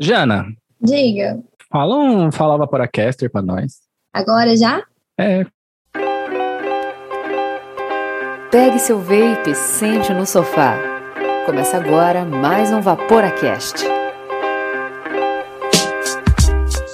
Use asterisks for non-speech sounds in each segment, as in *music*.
Jana, Diga. fala um Fala Vaporacaster pra nós. Agora já? É, Pegue seu vape e sente no sofá. Começa agora mais um Vaporacast.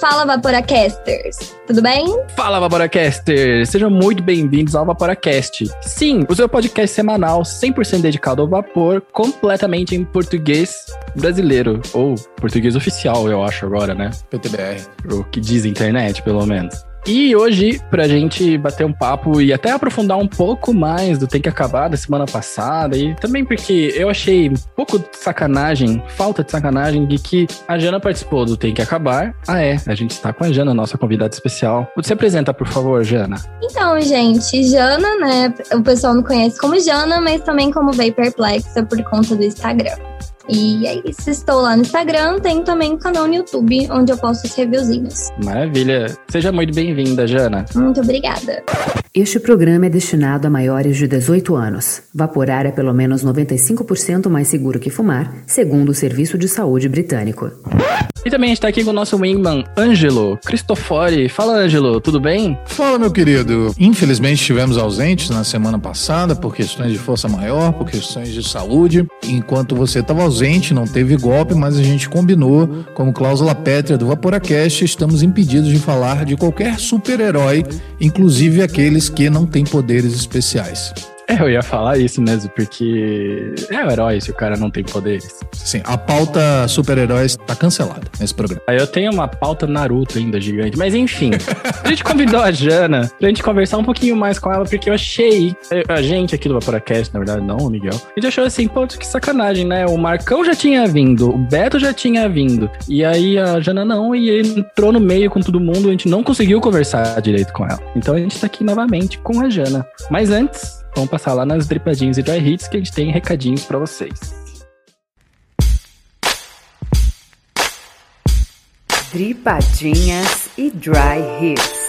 Fala, Vaporacasters. Tudo bem? Fala Vaporacaster! Sejam muito bem-vindos ao Vaporacast. Sim, o seu podcast semanal 100% dedicado ao vapor, completamente em português brasileiro, ou português oficial, eu acho agora, né? PTBR. O que diz a internet, pelo menos. E hoje, pra gente bater um papo e até aprofundar um pouco mais do Tem Que Acabar da semana passada, e também porque eu achei um pouco de sacanagem, falta de sacanagem, de que a Jana participou do Tem Que Acabar. Ah, é, a gente está com a Jana, nossa convidada especial. Você apresenta, por favor, Jana. Então, gente, Jana, né? O pessoal me conhece como Jana, mas também como Vaporplexa por conta do Instagram. E é isso, estou lá no Instagram, tenho também um canal no YouTube, onde eu posto os reviewzinhos. Maravilha. Seja muito bem-vinda, Jana. Muito obrigada. Este programa é destinado a maiores de 18 anos. Vaporar é pelo menos 95% mais seguro que fumar, segundo o Serviço de Saúde Britânico. E também a gente tá aqui com o nosso wingman, Ângelo Cristofori. Fala, Ângelo, tudo bem? Fala, meu querido. Infelizmente estivemos ausentes na semana passada por questões de força maior, por questões de saúde. Enquanto você estava ausente, não teve golpe, mas a gente combinou, como cláusula pétrea do Vaporacast, estamos impedidos de falar de qualquer super-herói, inclusive aqueles que não têm poderes especiais. É, eu ia falar isso mesmo, porque é o herói se o cara não tem poderes. Sim, a pauta super-heróis tá cancelada nesse programa. Aí eu tenho uma pauta Naruto ainda gigante. Mas enfim, *laughs* a gente convidou a Jana pra gente conversar um pouquinho mais com ela, porque eu achei. A gente aqui do Vaporacast, na verdade, não, o Miguel. A gente achou assim, pô, que sacanagem, né? O Marcão já tinha vindo, o Beto já tinha vindo. E aí a Jana não, e ele entrou no meio com todo mundo, a gente não conseguiu conversar direito com ela. Então a gente tá aqui novamente com a Jana. Mas antes. Vamos passar lá nas dripadinhas e dry hits que a gente tem recadinhos pra vocês. Dripadinhas e Dry Hits.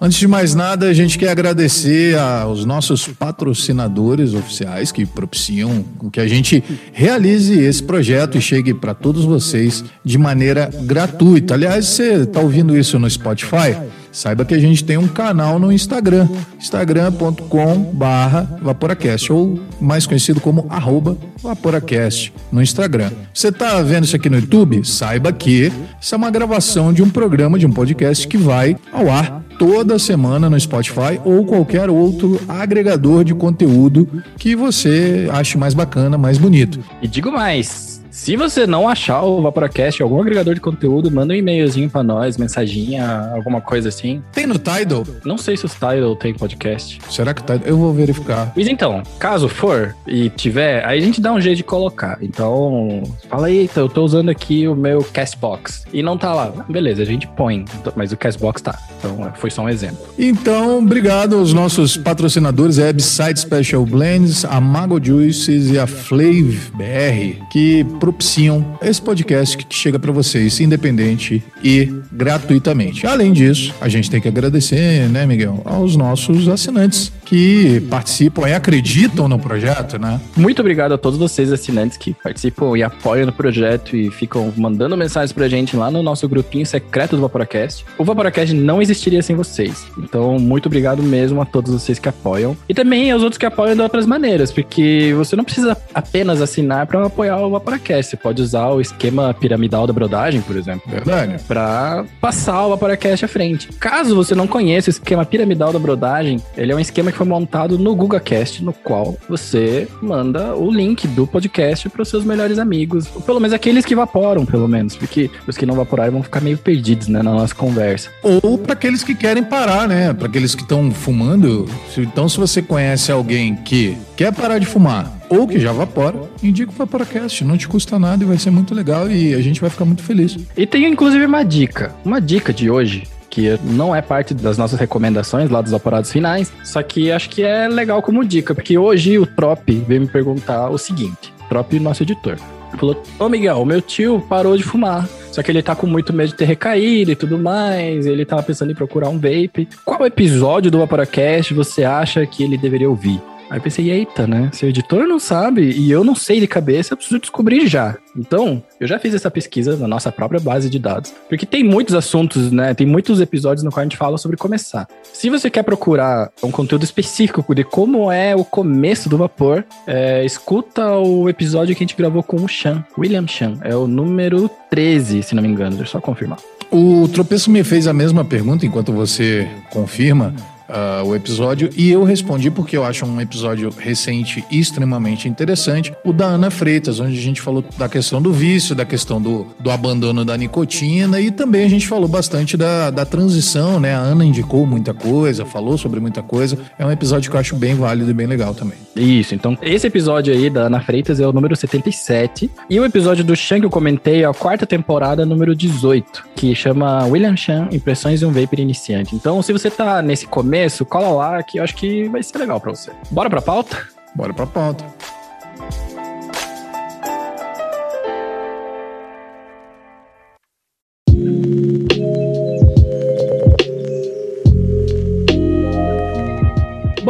Antes de mais nada, a gente quer agradecer aos nossos patrocinadores oficiais que propiciam que a gente realize esse projeto e chegue para todos vocês de maneira gratuita. Aliás, você está ouvindo isso no Spotify? Saiba que a gente tem um canal no Instagram, instagram.com barra Vaporacast, ou mais conhecido como arroba Vaporacast no Instagram. Você está vendo isso aqui no YouTube? Saiba que isso é uma gravação de um programa, de um podcast que vai ao ar toda semana no Spotify ou qualquer outro agregador de conteúdo que você ache mais bacana, mais bonito. E digo mais, se você não achar o Vaporacast algum agregador de conteúdo, manda um e-mailzinho pra nós, mensaginha, alguma coisa assim. Tem no Tidal? Não sei se o Tidal tem podcast. Será que o Tidal? Eu vou verificar. Mas então, caso for e tiver, aí a gente dá um jeito de colocar. Então, fala, eita, eu tô usando aqui o meu Castbox. E não tá lá. Beleza, a gente põe, mas o Castbox tá. Então, foi só um exemplo. Então, obrigado aos nossos patrocinadores, a Ebside Special Blends, a Mago Juices e a Flav BR, que propiciam esse podcast que chega para vocês independente e gratuitamente. Além disso, a gente tem que agradecer, né, Miguel, aos nossos assinantes que participam e acreditam no projeto, né? Muito obrigado a todos vocês assinantes que participam e apoiam no projeto e ficam mandando mensagens pra gente lá no nosso grupinho secreto do Vaporacast. O Vaporacast não existiria sem vocês. Então, muito obrigado mesmo a todos vocês que apoiam. E também aos outros que apoiam de outras maneiras, porque você não precisa apenas assinar para apoiar o Vaporacast. Você pode usar o esquema piramidal da brodagem, por exemplo. Verdade. Pra passar o Vaporacast à frente. Caso você não conheça o esquema piramidal da brodagem, ele é um esquema que foi montado no GugaCast, no qual você manda o link do podcast para os seus melhores amigos. Ou pelo menos aqueles que vaporam, pelo menos. Porque os que não vaporarem vão ficar meio perdidos, né, na nossa conversa. Ou para aqueles que querem parar, né? Para aqueles que estão fumando. Então, se você conhece alguém que quer parar de fumar ou que já vapora, indica o Vaporacast. Não te custa nada e vai ser muito legal e a gente vai ficar muito feliz. E tem inclusive uma dica. Uma dica de hoje que não é parte das nossas recomendações lá dos aparados finais, só que acho que é legal como dica, porque hoje o Trop veio me perguntar o seguinte, Trop, nosso editor, falou, ô Miguel, meu tio parou de fumar, só que ele tá com muito medo de ter recaído e tudo mais, ele tava pensando em procurar um vape. Qual episódio do Vaporacast você acha que ele deveria ouvir? Aí eu pensei, eita, né? Se o editor não sabe e eu não sei de cabeça, eu preciso descobrir já. Então, eu já fiz essa pesquisa na nossa própria base de dados, porque tem muitos assuntos, né? Tem muitos episódios no qual a gente fala sobre começar. Se você quer procurar um conteúdo específico de como é o começo do vapor, é, escuta o episódio que a gente gravou com o Chan, William Chan. É o número 13, se não me engano. Deixa eu só confirmar. O Tropeço me fez a mesma pergunta enquanto você confirma uh, o episódio e eu respondi porque eu acho um episódio recente e extremamente interessante, o da Ana Freitas, onde a gente falou da questão do vício, da questão do, do abandono da nicotina e também a gente falou bastante da, da transição, né? A Ana indicou muita coisa, falou sobre muita coisa. É um episódio que eu acho bem válido e bem legal também. Isso, então esse episódio aí da Ana Freitas é o número 77 e o episódio do Chan que eu comentei é a quarta temporada, número 18, que chama William Chan, Impressões de um Vapor Iniciante. Então, se você tá nesse começo começo, cola lá que eu acho que vai ser legal para você. Bora pra pauta? Bora pra pauta.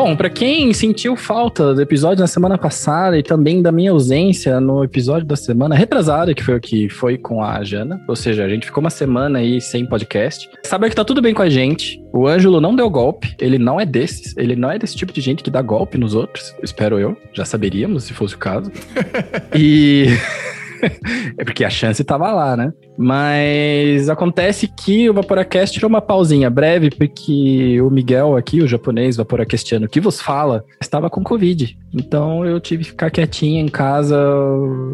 Bom, para quem sentiu falta do episódio na semana passada e também da minha ausência no episódio da semana retrasada, que foi o que foi com a Jana, ou seja, a gente ficou uma semana aí sem podcast. Sabe que tá tudo bem com a gente. O Ângelo não deu golpe, ele não é desses, ele não é desse tipo de gente que dá golpe nos outros, espero eu, já saberíamos se fosse o caso. *laughs* e *laughs* é porque a chance tava lá, né? Mas acontece que o Vaporacast tirou uma pausinha breve, porque o Miguel aqui, o japonês vaporacastiano que vos fala, estava com Covid. Então eu tive que ficar quietinha em casa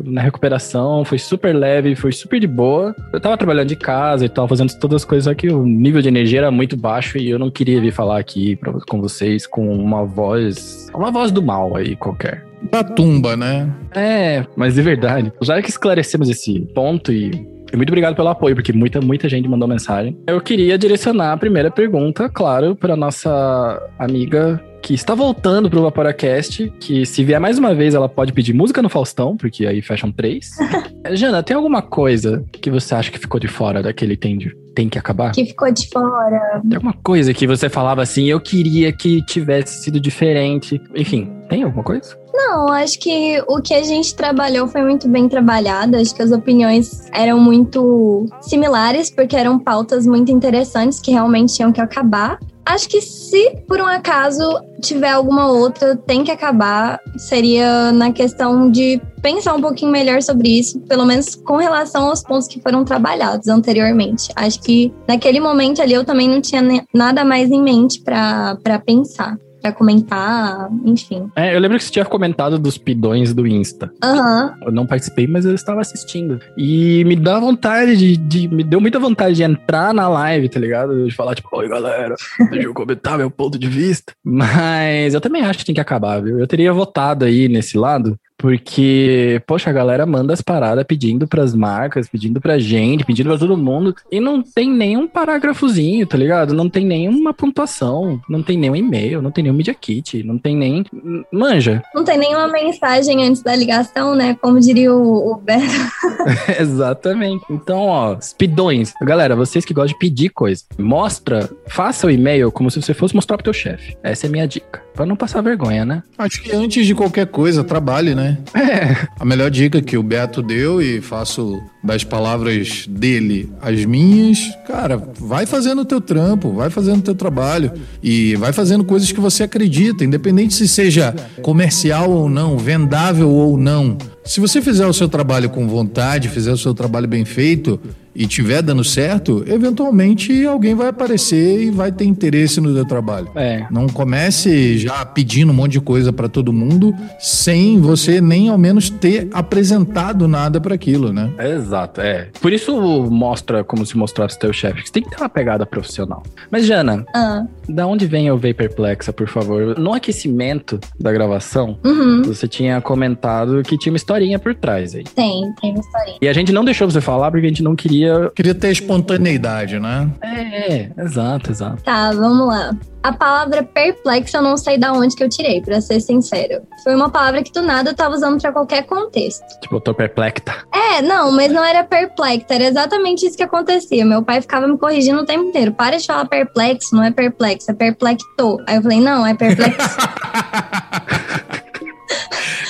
na recuperação, foi super leve, foi super de boa. Eu tava trabalhando de casa e tal, fazendo todas as coisas, só que o nível de energia era muito baixo e eu não queria vir falar aqui pra, com vocês com uma voz, uma voz do mal aí qualquer. Da tumba, né? É, mas de verdade. Já que esclarecemos esse ponto e muito obrigado pelo apoio, porque muita, muita gente mandou mensagem. Eu queria direcionar a primeira pergunta, claro, para nossa amiga que está voltando pro Vaporacast, que se vier mais uma vez, ela pode pedir música no Faustão, porque aí fecham três. *laughs* Jana, tem alguma coisa que você acha que ficou de fora daquele tem, tem que acabar? Que ficou de fora. Tem alguma coisa que você falava assim, eu queria que tivesse sido diferente. Enfim, tem alguma coisa? Não, acho que o que a gente trabalhou foi muito bem trabalhado. Acho que as opiniões eram muito similares, porque eram pautas muito interessantes que realmente tinham que acabar. Acho que se por um acaso tiver alguma outra, tem que acabar, seria na questão de pensar um pouquinho melhor sobre isso, pelo menos com relação aos pontos que foram trabalhados anteriormente. Acho que naquele momento ali eu também não tinha nada mais em mente para pensar comentar, enfim. É, eu lembro que você tinha comentado dos pidões do Insta. Aham. Eu não participei, mas eu estava assistindo. E me dá vontade de, de, Me deu muita vontade de entrar na live, tá ligado? De falar, tipo, oi galera, deixa eu comentar meu ponto de vista. *laughs* Mas eu também acho que tem que acabar, viu? Eu teria votado aí nesse lado. Porque, poxa, a galera manda as paradas pedindo pras marcas, pedindo pra gente, pedindo pra todo mundo. E não tem nenhum parágrafozinho, tá ligado? Não tem nenhuma pontuação, não tem nenhum e-mail, não tem nenhum media kit, não tem nem. Manja. Não tem nenhuma mensagem antes da ligação, né? Como diria o, o Beto. *laughs* Exatamente. Então, ó, speedões. Galera, vocês que gostam de pedir coisa, mostra, faça o e-mail como se você fosse mostrar pro teu chefe. Essa é a minha dica. Pra não passar vergonha, né? Acho que antes de qualquer coisa, trabalhe, né? É. A melhor dica que o Beto deu e faço das palavras dele as minhas, cara, vai fazendo o teu trampo, vai fazendo o teu trabalho e vai fazendo coisas que você acredita, independente se seja comercial ou não, vendável ou não. Se você fizer o seu trabalho com vontade, fizer o seu trabalho bem feito e tiver dando certo, eventualmente alguém vai aparecer e vai ter interesse no seu trabalho. É. Não comece já pedindo um monte de coisa para todo mundo sem você nem ao menos ter apresentado nada para aquilo, né? Exato, é. Por isso mostra como se mostrasse teu chefe. Você tem que ter uma pegada profissional. Mas, Jana, Ah, da onde vem o Vaporplexa, por favor? No aquecimento da gravação, uhum. você tinha comentado que tinha uma historinha por trás aí. Tem, tem uma historinha. E a gente não deixou você falar porque a gente não queria. Queria ter espontaneidade, né? É, é, exato, exato. Tá, vamos lá. A palavra perplexo eu não sei da onde que eu tirei, pra ser sincero. Foi uma palavra que do nada eu tava usando pra qualquer contexto. Tipo, eu tô perplecta. É, não, mas não era perplexo, era exatamente isso que acontecia. Meu pai ficava me corrigindo o tempo inteiro. Para de falar perplexo, não é perplexo, é perplecto. Aí eu falei, não, é perplexo. *laughs*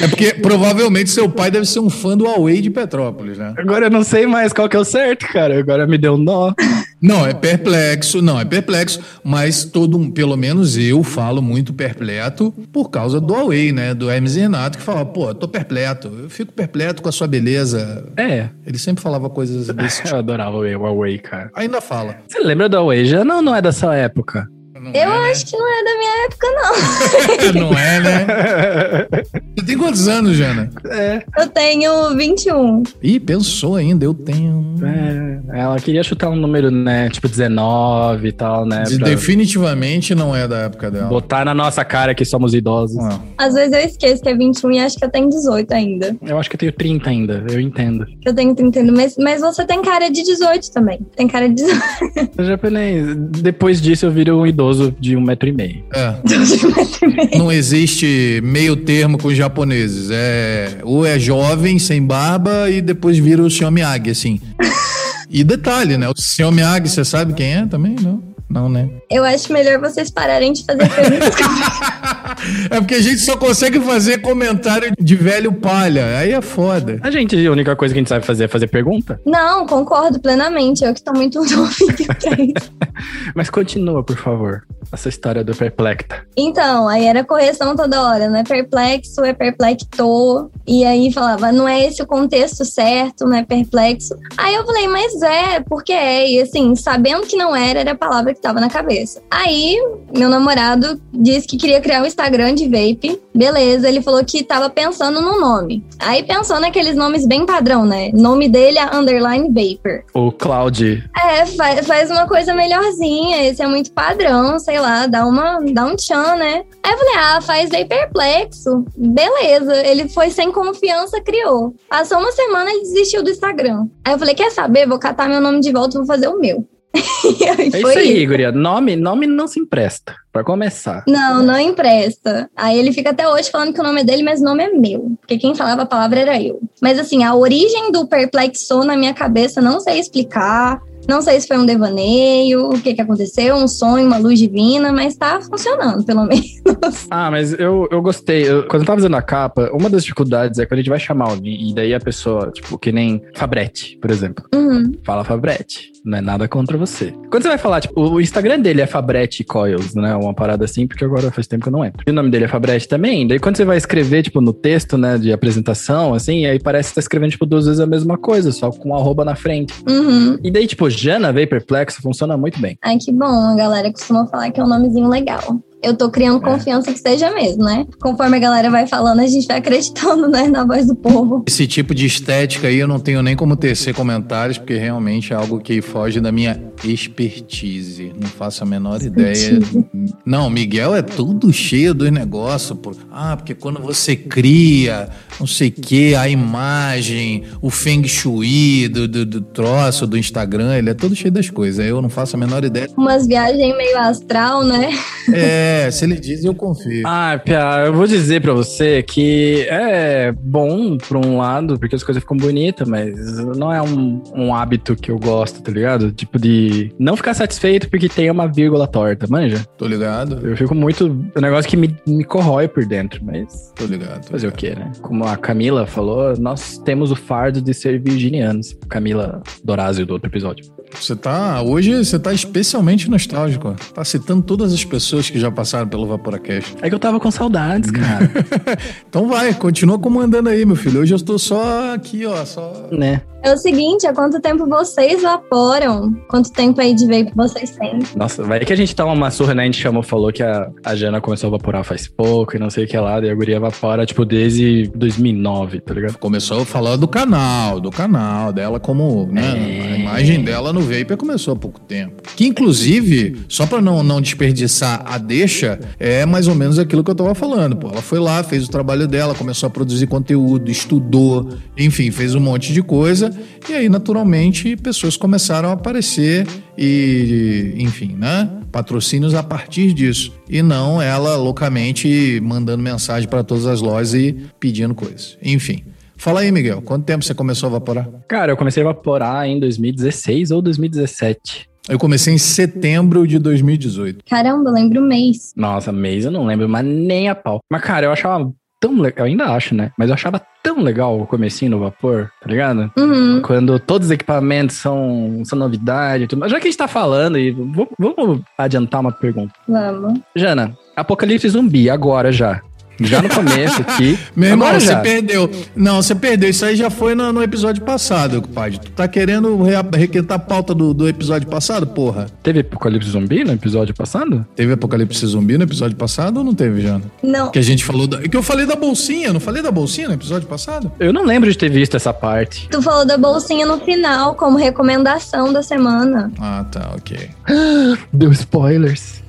É porque provavelmente seu pai deve ser um fã do Huawei de Petrópolis, né? Agora eu não sei mais qual que é o certo, cara. Agora me deu um nó. Não, é perplexo, não, é perplexo, mas todo, pelo menos eu falo muito perpleto por causa do Huawei, né? Do Hermes Renato, que fala, pô, tô perpleto, eu fico perpleto com a sua beleza. É. Ele sempre falava coisas desse tipo. *laughs* Eu adorava o Huawei, cara. Ainda fala. Você lembra do Huawei? Já não, não é da sua época. Não Eu é, acho que não é da minha época, não. né? *laughs* não é, né? *laughs* Você tem quantos anos, Jana? É. Eu tenho 21. Ih, pensou ainda, eu tenho. É, ela queria chutar um número, né? Tipo 19 e tal, né? De- pra Definitivamente não é da época dela. botar na nossa cara que somos idosos. Ah, Às vezes eu esqueço que é 21 e acho que eu tenho 18 ainda. Eu acho que eu tenho 30 ainda, eu entendo. Eu tenho 30, mas, mas você tem cara de 18 também. Tem cara de 18. Eu *laughs* japonês. Depois disso eu viro um idoso de um metro e meio. é. *laughs* Não existe meio termo com os japoneses. É, ou é jovem, sem barba, e depois vira o Sr. Miyagi, assim. *laughs* E detalhe, né? O Sr. Miyagi, você sabe quem é também? Não? Não, né? Eu acho melhor vocês pararem de fazer perguntas. *laughs* É porque a gente só consegue fazer comentário de velho palha. Aí é foda. A gente, a única coisa que a gente sabe fazer é fazer pergunta. Não, concordo plenamente. Eu que tô muito *laughs* novinha pra isso. *laughs* Mas continua, por favor. Essa história do Perplecta. Então, aí era correção toda hora, não é perplexo, é perplecto. E aí falava, não é esse o contexto certo, não é perplexo. Aí eu falei, mas é, porque é. E assim, sabendo que não era, era a palavra que tava na cabeça. Aí, meu namorado disse que queria criar um Instagram de vape. Beleza, ele falou que tava pensando no nome. Aí pensou naqueles nomes bem padrão, né? Nome dele é Underline Vapor. O Cloud. É, faz, faz uma coisa melhorzinha. Esse é muito padrão, sei lá, dá, uma, dá um tchan, né? Aí eu falei, ah, faz daí perplexo. Beleza. Ele foi sem confiança, criou. Passou uma semana e desistiu do Instagram. Aí eu falei, quer saber? Vou catar meu nome de volta e vou fazer o meu. *laughs* É isso aí, guria. Nome, nome não se empresta. Pra começar. Não, não empresta. Aí ele fica até hoje falando que o nome é dele, mas o nome é meu. Porque quem falava a palavra era eu. Mas assim, a origem do perplexou na minha cabeça, não sei explicar. Não sei se foi um devaneio, o que que aconteceu, um sonho, uma luz divina, mas tá funcionando, pelo *laughs* menos. Ah, mas eu, eu gostei. Eu- quando eu tava fazendo a capa, uma das dificuldades é quando a gente vai chamar alguém e daí a pessoa, tipo, que nem Fabrete, por exemplo. Uhum. Fala Fabrete. Não é nada contra você. Quando você vai falar, tipo, o Instagram dele é Fabrete Coils, né? Uma parada assim, porque agora faz tempo que eu não entro. E o nome dele é Fabrete também. Daí quando você vai escrever, tipo, no texto, né, de apresentação, assim, aí parece que tá escrevendo, tipo, duas vezes a mesma coisa, só com um arroba na frente. Uhum. E daí, tipo, Jana veio perplexo, funciona muito bem. Ai, que bom, a galera costuma falar que é um nomezinho legal. Eu tô criando confiança que seja mesmo, né? Conforme a galera vai falando, a gente vai *laughs* acreditando, né, na voz do povo. Esse tipo de estética aí eu não tenho nem como tecer comentários, porque realmente é algo que foge da minha expertise. Não faço a menor ideia. Não, Miguel é tudo cheio dos negócios. Pô. Ah, porque quando você cria, não sei o que, a imagem, o feng shui do, do, do troço, do Instagram, ele é todo cheio das coisas. Eu não faço a menor ideia. Umas viagens meio astral, né? É, se ele diz, eu confio. Ah, Pia, eu vou dizer pra você que é bom por um lado, porque as coisas ficam bonitas, mas não é um, um hábito que eu gosto, tá ligado? Tipo de não ficar satisfeito porque tem uma vírgula torta, manja? Tô ligado, Eu fico muito. É um negócio que me, me corrói por dentro, mas tô ligado. tô fazer o quê, né? Como a Camila falou, nós temos o fardo de ser virginianos. Camila Dorazio do outro episódio. Você tá. Hoje você tá especialmente nostálgico. Tá citando todas as pessoas que já passaram pelo Vaporacast. É que eu tava com saudades, cara. *laughs* Então vai, continua comandando aí, meu filho. Hoje eu estou só aqui, ó. Só. né? É o seguinte, há quanto tempo vocês vaporam? Quanto tempo aí de vape vocês têm? Nossa, vai que a gente toma uma surra, né? A gente chamou, falou que a, a Jana começou a evaporar faz pouco e não sei o que lá. E a guria evapora, tipo, desde 2009, tá ligado? Começou a falar do canal, do canal dela como, né? É. A imagem dela no Vapor começou há pouco tempo. Que inclusive, só pra não, não desperdiçar a deixa, é mais ou menos aquilo que eu tava falando. Pô, ela foi lá, fez o trabalho dela, começou a produzir conteúdo, estudou, enfim, fez um monte de coisa. E aí, naturalmente, pessoas começaram a aparecer e, enfim, né? Patrocínios a partir disso. E não ela loucamente mandando mensagem para todas as lojas e pedindo coisas. Enfim. Fala aí, Miguel, quanto tempo você começou a evaporar? Cara, eu comecei a evaporar em 2016 ou 2017. Eu comecei em setembro de 2018. Caramba, eu lembro o mês. Nossa, mês eu não lembro, mas nem a pau. Mas, cara, eu achava tão legal, ainda acho, né? Mas eu achava tão legal o comecinho no vapor, tá ligado? Uhum. Quando todos os equipamentos são, são novidade e tudo. Mas já que a gente tá falando, e vamos, vamos adiantar uma pergunta. Vamos. Jana, Apocalipse Zumbi, agora já. Já no começo aqui. *laughs* Meu irmão, agora você já. perdeu. Não, você perdeu. Isso aí já foi no, no episódio passado, compadre. Tu tá querendo rea- requentar a pauta do, do episódio passado, porra? Teve Apocalipse Zumbi no episódio passado? Teve Apocalipse Zumbi no episódio passado ou não teve, Jana? Não. Que a gente falou da... Que eu falei da bolsinha, não falei da bolsinha no episódio passado? Eu não lembro de ter visto essa parte. Tu falou da bolsinha no final, como recomendação da semana. Ah, tá, ok. *gasps* Deu spoilers.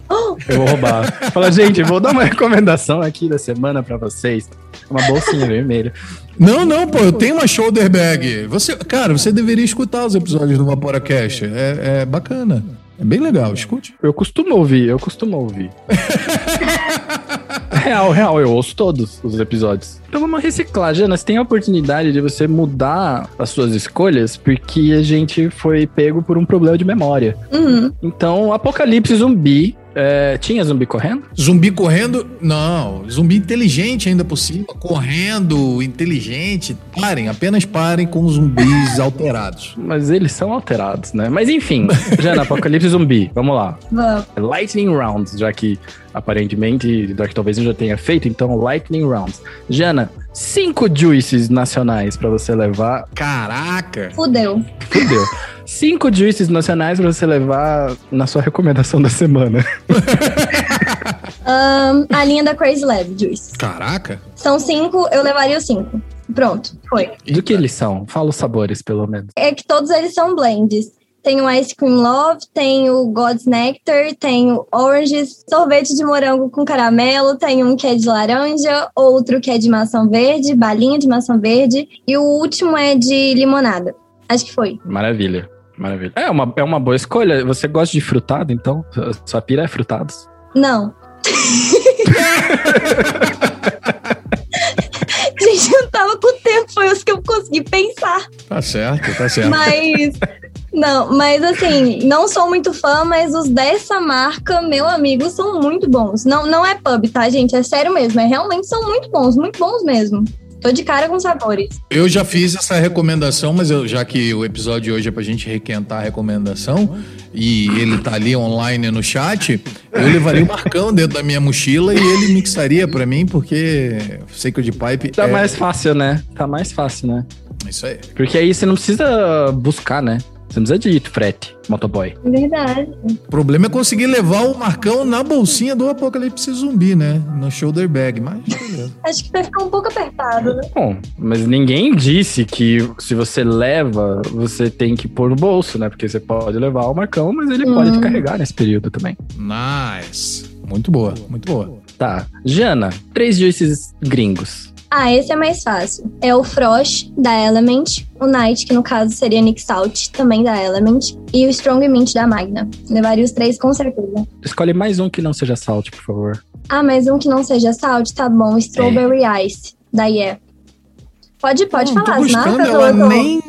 Eu vou roubar. Fala, gente, vou dar uma recomendação aqui da semana pra vocês. Uma bolsinha vermelha. Não, não, pô, eu tenho uma shoulder bag. Você, cara, você deveria escutar os episódios do Vaporacast. É, é bacana. É bem legal, escute. Eu costumo ouvir, eu costumo ouvir. *laughs* real, real, eu ouço todos os episódios. Então vamos reciclar, Jana. Você tem a oportunidade de você mudar as suas escolhas porque a gente foi pego por um problema de memória. uhum. Então, Apocalipse Zumbi. É, tinha zumbi correndo? Zumbi correndo? Não, zumbi inteligente ainda por cima. Correndo, inteligente. Parem, apenas parem com os zumbis *laughs* alterados. Mas eles são alterados, né? Mas enfim, *laughs* Jana, Apocalipse Zumbi. Vamos lá. Vamos. Lightning Rounds, já que aparentemente Dark talvez eu já tenha feito, então Lightning Rounds. Jana, cinco juices nacionais pra você levar. Caraca! Fudeu. Fudeu. cinco juices nacionais pra você levar na sua recomendação da semana. *laughs* Ahn, a linha da Crazy Lab, Juice. Caraca! São cinco, eu levaria os cinco. Pronto, foi. Do que eles são? Fala os sabores, pelo menos. É que todos eles são blends. Tem o Ice Cream Love, tem o God's Nectar, tem o Oranges, sorvete de morango com caramelo, tem um que é de laranja, outro que é de maçã verde, balinha de maçã verde, e o último é de limonada. Acho que foi. Maravilha. Maravilha. É uma, é uma boa escolha. Você gosta de frutado, então? Sua pira é frutados. Não. *laughs* Gente, eu tava com tempo, foi os que eu consegui pensar. Tá certo, tá certo. Mas. Não, mas assim, não sou muito fã, mas os dessa marca, meu amigo, são muito bons. Não, não é pub, tá, gente? É sério mesmo. É, realmente são muito bons, muito bons mesmo. Tô de cara com sabores. Eu já fiz essa recomendação, mas eu- já que o episódio de hoje é pra gente requentar a recomendação e ele tá ali online no chat, eu levaria o Marcão dentro da minha mochila e ele mixaria pra mim, porque Sacred Pipe Tá é mais fácil, né? Tá mais fácil, né? isso aí. Porque aí você não precisa buscar, né? Você não precisa de frete, motoboy. É verdade. O problema é conseguir levar o Marcão na bolsinha do Apocalipse Zumbi, né? No shoulder bag, mas beleza. *laughs* Acho que vai ficar um pouco apertado, né? Bom, mas ninguém disse que se você leva, você tem que pôr no bolso, né? Porque você pode levar o Marcão, mas ele pode te carregar nesse período também. Nice. Muito boa, muito boa. Tá. Jana, três juices gringos. Ah, esse é mais fácil. É o Frost, da Element. O Night, que no caso seria Nick Salt, também da Element. E o Strong Mint, da Magna. Levaria os três com certeza. Escolhe mais um que não seja salt, por favor. Ah, mas um que não seja Salt, tá bom. Strawberry Ice, da Yeah. Pode, pode Não, tô falar as marcas? ela ou nem...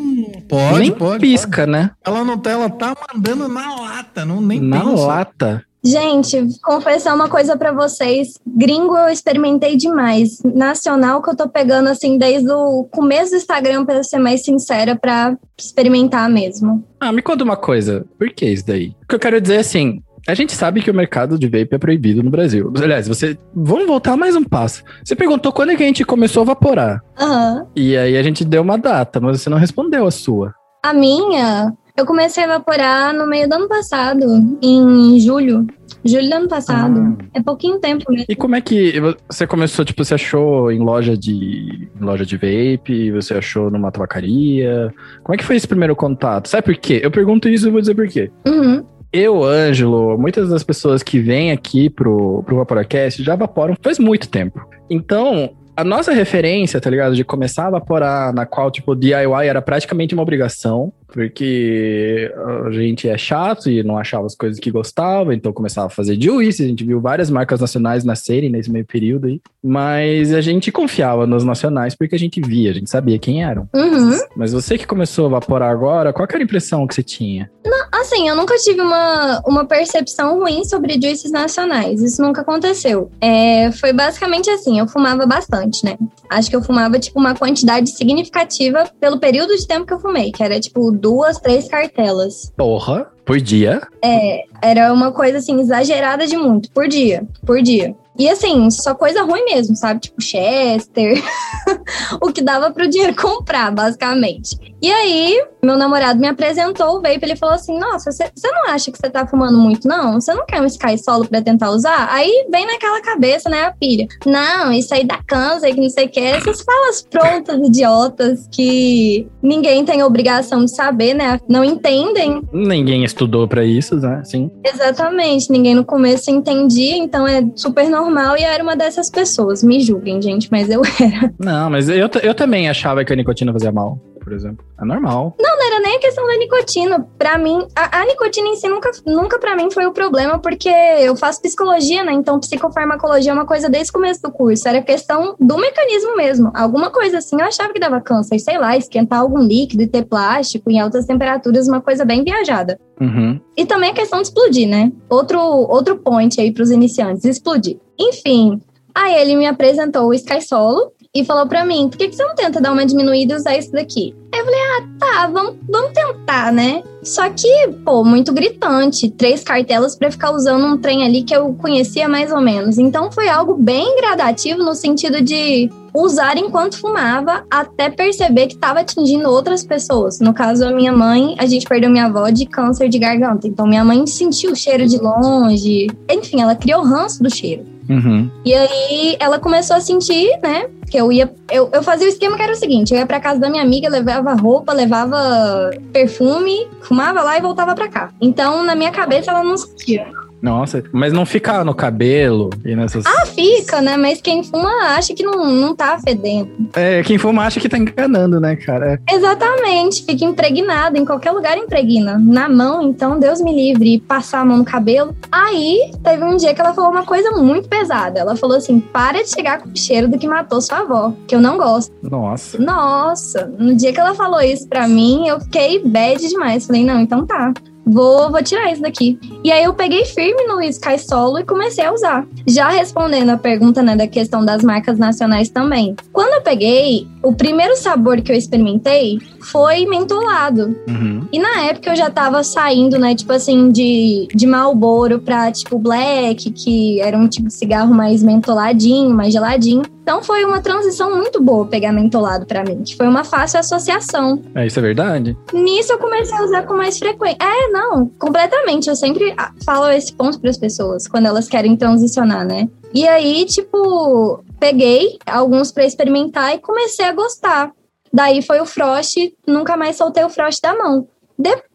Pode, Nem pode. pisca, né? Ela não tá, ela tá mandando na lata, não nem Na pensa. lata. Gente, confessar uma coisa pra vocês. Gringo eu experimentei demais. Nacional que eu tô pegando assim desde o começo do Instagram, pra ser mais sincera, pra experimentar mesmo. Ah, me conta uma coisa. Por que isso daí? O que eu quero dizer é assim. A gente sabe que o mercado de vape é proibido no Brasil. Aliás, você. Vamos voltar mais um passo. Você perguntou quando é que a gente começou a vaporar. Aham. E aí a gente deu uma data, mas você não respondeu a sua. A minha, eu comecei a evaporar no meio do ano passado, em julho. Julho do ano passado. É pouquinho tempo mesmo. E como é que você começou? Tipo, você achou em loja de em loja de vape? Você achou numa tabacaria? Como é que foi esse primeiro contato? Sabe por quê? Eu pergunto isso e vou dizer por quê. Uhum. Eu, Ângelo, muitas das pessoas que vêm aqui pro, pro Vaporacast já vaporam faz muito tempo. Então, a nossa referência, tá ligado? De começar a vaporar, na qual, tipo, DIY era praticamente uma obrigação, porque a gente é chato e não achava as coisas que gostava, então começava a fazer juice, a gente viu várias marcas nacionais nascerem nesse meio período aí, mas a gente confiava nos nacionais porque a gente via, a gente sabia quem eram. Uhum. Mas você que começou a vaporar agora, qual que era a impressão que você tinha? Assim, eu nunca tive uma, uma percepção ruim sobre juices nacionais. Isso nunca aconteceu. É, foi basicamente assim, eu fumava bastante, né? Acho que eu fumava, tipo, uma quantidade significativa pelo período de tempo que eu fumei, que era, tipo, duas, três cartelas. Porra, por dia? É, era uma coisa, assim, exagerada de muito, por dia, por dia. E assim, só coisa ruim mesmo, sabe? Tipo Chester, *laughs* o que dava pro dinheiro comprar, basicamente. E aí, meu namorado me apresentou o vape, ele falou assim: Nossa, você não acha que você tá fumando muito, não? Você não quer um Sky Solo pra tentar usar? Aí vem naquela cabeça, né, a pilha. Não, isso aí dá câncer, que não sei o que. Essas falas prontas, idiotas, que ninguém tem obrigação de saber, né? Não entendem. Ninguém estudou para isso, né? Sim. Exatamente, ninguém no começo entendia, então é super normal e eu era uma dessas pessoas. Me julguem, gente, mas eu *laughs* era. Não, mas eu, eu também achava que a nicotina fazia mal por exemplo. É normal. Não, não era nem a questão da nicotina. Para mim, a, a, nicotina em si nunca, nunca para mim foi o problema, porque eu faço psicologia, né? Então, psicofarmacologia é uma coisa desde o começo do curso. Era questão do mecanismo mesmo. Alguma coisa assim, eu achava que dava câncer, sei lá, esquentar algum líquido e ter plástico em altas temperaturas, uma coisa bem viajada. Uhum. E também a questão de explodir, né? Outro, outro point aí para os iniciantes, explodir. Enfim, aí ele me apresentou o Sky Solo, e falou para mim: por que, que você não tenta dar uma diminuída e usar isso daqui? Aí eu falei: ah, tá, vamos, vamos tentar, né? Só que, pô, muito gritante. Três cartelas para ficar usando um trem ali que eu conhecia mais ou menos. Então foi algo bem gradativo no sentido de usar enquanto fumava até perceber que estava atingindo outras pessoas. No caso, a minha mãe, a gente perdeu minha avó de câncer de garganta. Então minha mãe sentiu o cheiro de longe. Enfim, ela criou ranço do cheiro. Uhum. E aí ela começou a sentir, né? Que eu ia. Eu, eu fazia o esquema que era o seguinte: eu ia pra casa da minha amiga, levava roupa, levava perfume, fumava lá e voltava pra cá. Então, na minha cabeça, ela não sentia. Nossa, mas não fica no cabelo e nessas. Ah, fica, né? Mas quem fuma acha que não, não tá fedendo. É, quem fuma acha que tá enganando, né, cara? É. Exatamente, fica impregnado, em qualquer lugar impregna. Na mão, então, Deus me livre, passar a mão no cabelo. Aí, teve um dia que ela falou uma coisa muito pesada. Ela falou assim: para de chegar com o cheiro do que matou sua avó, que eu não gosto. Nossa. Nossa, no dia que ela falou isso pra mim, eu fiquei bad demais. Falei, não, então tá vou, vou tirar isso daqui. E aí eu peguei firme no Sky Solo e comecei a usar. Já respondendo a pergunta né, da questão das marcas nacionais também. Quando eu peguei, o primeiro sabor que eu experimentei foi mentolado. Uhum. E na época eu já tava saindo, né, tipo assim, de, de Marlboro pra, tipo, Black, que era um tipo de cigarro mais mentoladinho, mais geladinho. Então foi uma transição muito boa pegar mentolado para mim, que foi uma fácil associação. É, isso é verdade? Nisso eu comecei a usar com mais frequência. É, não, completamente. Eu sempre falo esse ponto para as pessoas quando elas querem transicionar, né? E aí, tipo, peguei alguns para experimentar e comecei a gostar. Daí foi o Frost, nunca mais soltei o Frost da mão. Depois,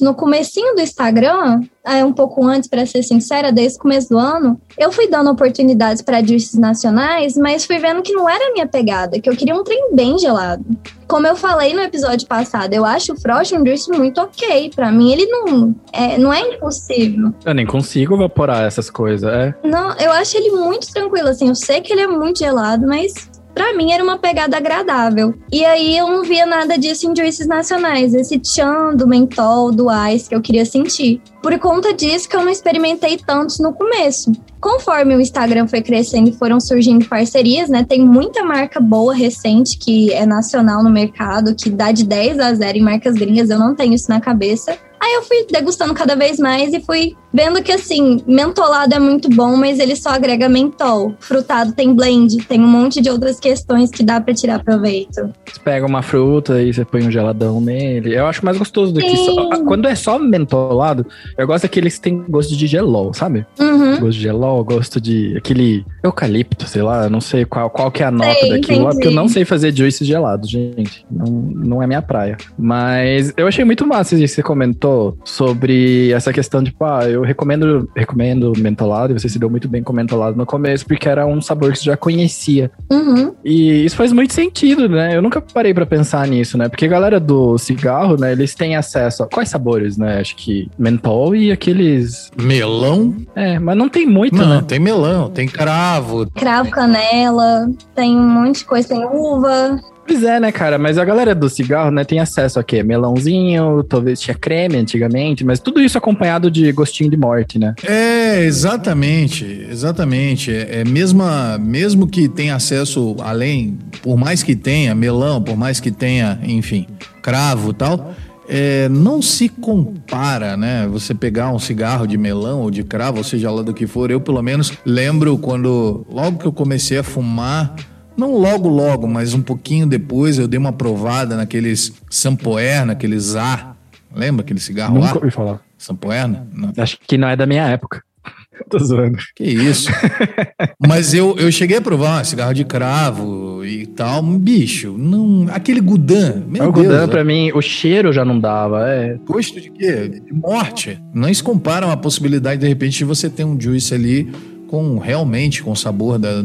no comecinho do Instagram, é um pouco antes, para ser sincera, desde o começo do ano, eu fui dando oportunidades para juices nacionais, mas fui vendo que não era a minha pegada, que eu queria um trem bem gelado. Como eu falei no episódio passado, eu acho o Frost um juice muito ok. Para mim, ele não é, não é impossível. Eu nem consigo evaporar essas coisas, é? Não, eu acho ele muito tranquilo, assim. Eu sei que ele é muito gelado, mas para mim era uma pegada agradável. E aí eu não via nada disso em juices nacionais, esse tchan do mentol, do ice que eu queria sentir. Por conta disso que eu não experimentei tantos no começo. Conforme o Instagram foi crescendo e foram surgindo parcerias, né? Tem muita marca boa recente que é nacional no mercado, que dá de 10 a 0 em marcas gringas, eu não tenho isso na cabeça. Aí eu fui degustando cada vez mais e fui vendo que, assim, mentolado é muito bom, mas ele só agrega mentol. Frutado tem blend, tem um monte de outras questões que dá para tirar proveito. Você pega uma fruta e você põe um geladão nele. Eu acho mais gostoso do Sim. que só. Quando é só mentolado, eu gosto daqueles que tem gosto de gelol, sabe? Uhum. Gosto de gelol, gosto de aquele eucalipto, sei lá, não sei qual, qual que é a nota sei, daquilo, porque eu não sei fazer juice gelado, gente. Não, não é minha praia. Mas eu achei muito massa isso que você comentou sobre essa questão de, pá, eu recomendo, recomendo mentolado, e você se deu muito bem com mentolado no começo, porque era um sabor que você já conhecia. Uhum. E isso faz muito sentido, né? Eu nunca parei para pensar nisso, né? Porque a galera do cigarro, né, eles têm acesso a quais sabores, né? Acho que mentol e aqueles. Melão? É, mas não tem muito, não, né? Tem melão, tem cravo. Cravo, canela, tem um monte de coisa, tem uva. Pois é, né, cara? Mas a galera do cigarro, né, tem acesso a quê? Melãozinho, talvez tinha creme antigamente, mas tudo isso acompanhado de gostinho de morte, né? É, exatamente, exatamente. É, é mesma, mesmo que tenha acesso além, por mais que tenha melão, por mais que tenha, enfim, cravo e tal, é, não se compara, né? Você pegar um cigarro de melão ou de cravo, ou seja lá do que for. Eu, pelo menos, lembro quando, logo que eu comecei a fumar, não logo, logo, mas um pouquinho depois, eu dei uma provada naqueles Sampoer, naqueles A. Lembra aquele cigarro Nunca lá? ouvi falar. Sampoer? Não. Acho que não é da minha época. *laughs* Tô zoando. Que isso. Mas eu, eu cheguei a provar um cigarro de cravo e tal. Bicho, não. Aquele Gudan. Meu o Deus, Gudan, pra mim, o cheiro já não dava. É. Gosto de quê? De morte. Não se comparam a possibilidade, de repente, de você ter um juice ali com realmente com sabor da,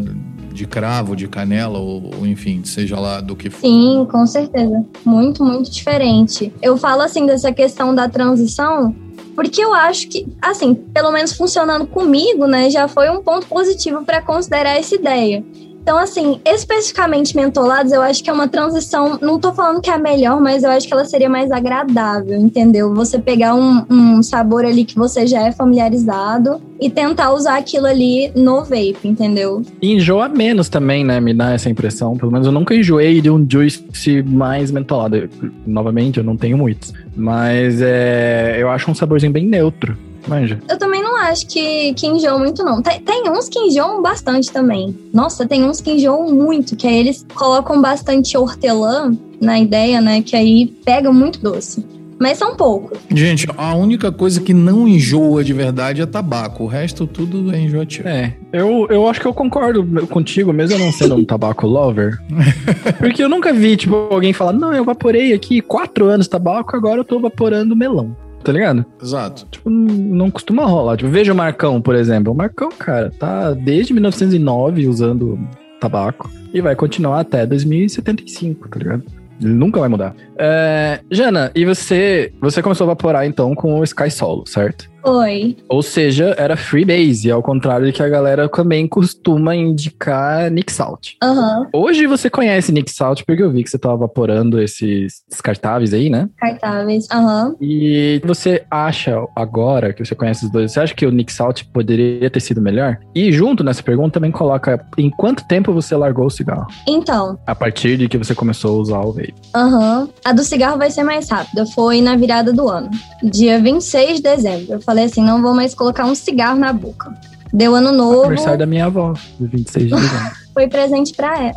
de cravo, de canela, ou, ou enfim, seja lá do que for. Sim, com certeza. Muito, muito diferente. Eu falo assim dessa questão da transição, porque eu acho que, assim, pelo menos funcionando comigo, né, já foi um ponto positivo para considerar essa ideia. Então, assim, especificamente mentolados, eu acho que é uma transição. Não tô falando que é a melhor, mas eu acho que ela seria mais agradável, entendeu? Você pegar um, um sabor ali que você já é familiarizado e tentar usar aquilo ali no vape, entendeu? E enjoa menos também, né? Me dá essa impressão. Pelo menos eu nunca enjoei de um juice mais mentolado. Novamente, eu não tenho muitos. Mas é, eu acho um saborzinho bem neutro. Manja. Eu também não acho que, que enjoam muito, não. Tem, tem uns que enjoam bastante também. Nossa, tem uns que enjoam muito, que aí eles colocam bastante hortelã na ideia, né? Que aí pega muito doce. Mas são poucos. Gente, a única coisa que não enjoa de verdade é tabaco. O resto tudo é enjoativo. É, eu, eu acho que eu concordo contigo, mesmo eu não sendo um tabaco lover. *laughs* Porque eu nunca vi, tipo, alguém falar, não, eu vaporei aqui quatro anos tabaco, agora eu tô vaporando melão. Tá ligado? Exato. Tipo, não costuma rolar. Tipo, veja o Marcão, por exemplo. O Marcão, cara, tá desde 1909 usando tabaco e vai continuar até 2075, tá ligado? Ele nunca vai mudar. É, Jana, e você, você começou a vaporar então com o Sky Solo, certo? Oi. Ou seja, era freebase, ao contrário do que a galera também costuma indicar Nick Salt. Aham. Hoje você conhece Nick Salt porque eu vi que você tava vaporando esses descartáveis aí, né? Cartáveis. Aham. E você acha agora que você conhece os dois, você acha que o Nick Salt poderia ter sido melhor? E junto nessa pergunta também coloca em quanto tempo você largou o cigarro? Então, A partir de que você começou a usar o vape. aham. A do cigarro vai ser mais rápida. Foi na virada do ano. Dia 26 de dezembro. Eu falei assim: não vou mais colocar um cigarro na boca. Deu ano novo. Aniversário da minha avó, do 26 de dezembro. *laughs* Foi presente pra ela.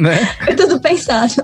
né? *laughs* Foi tudo pensado.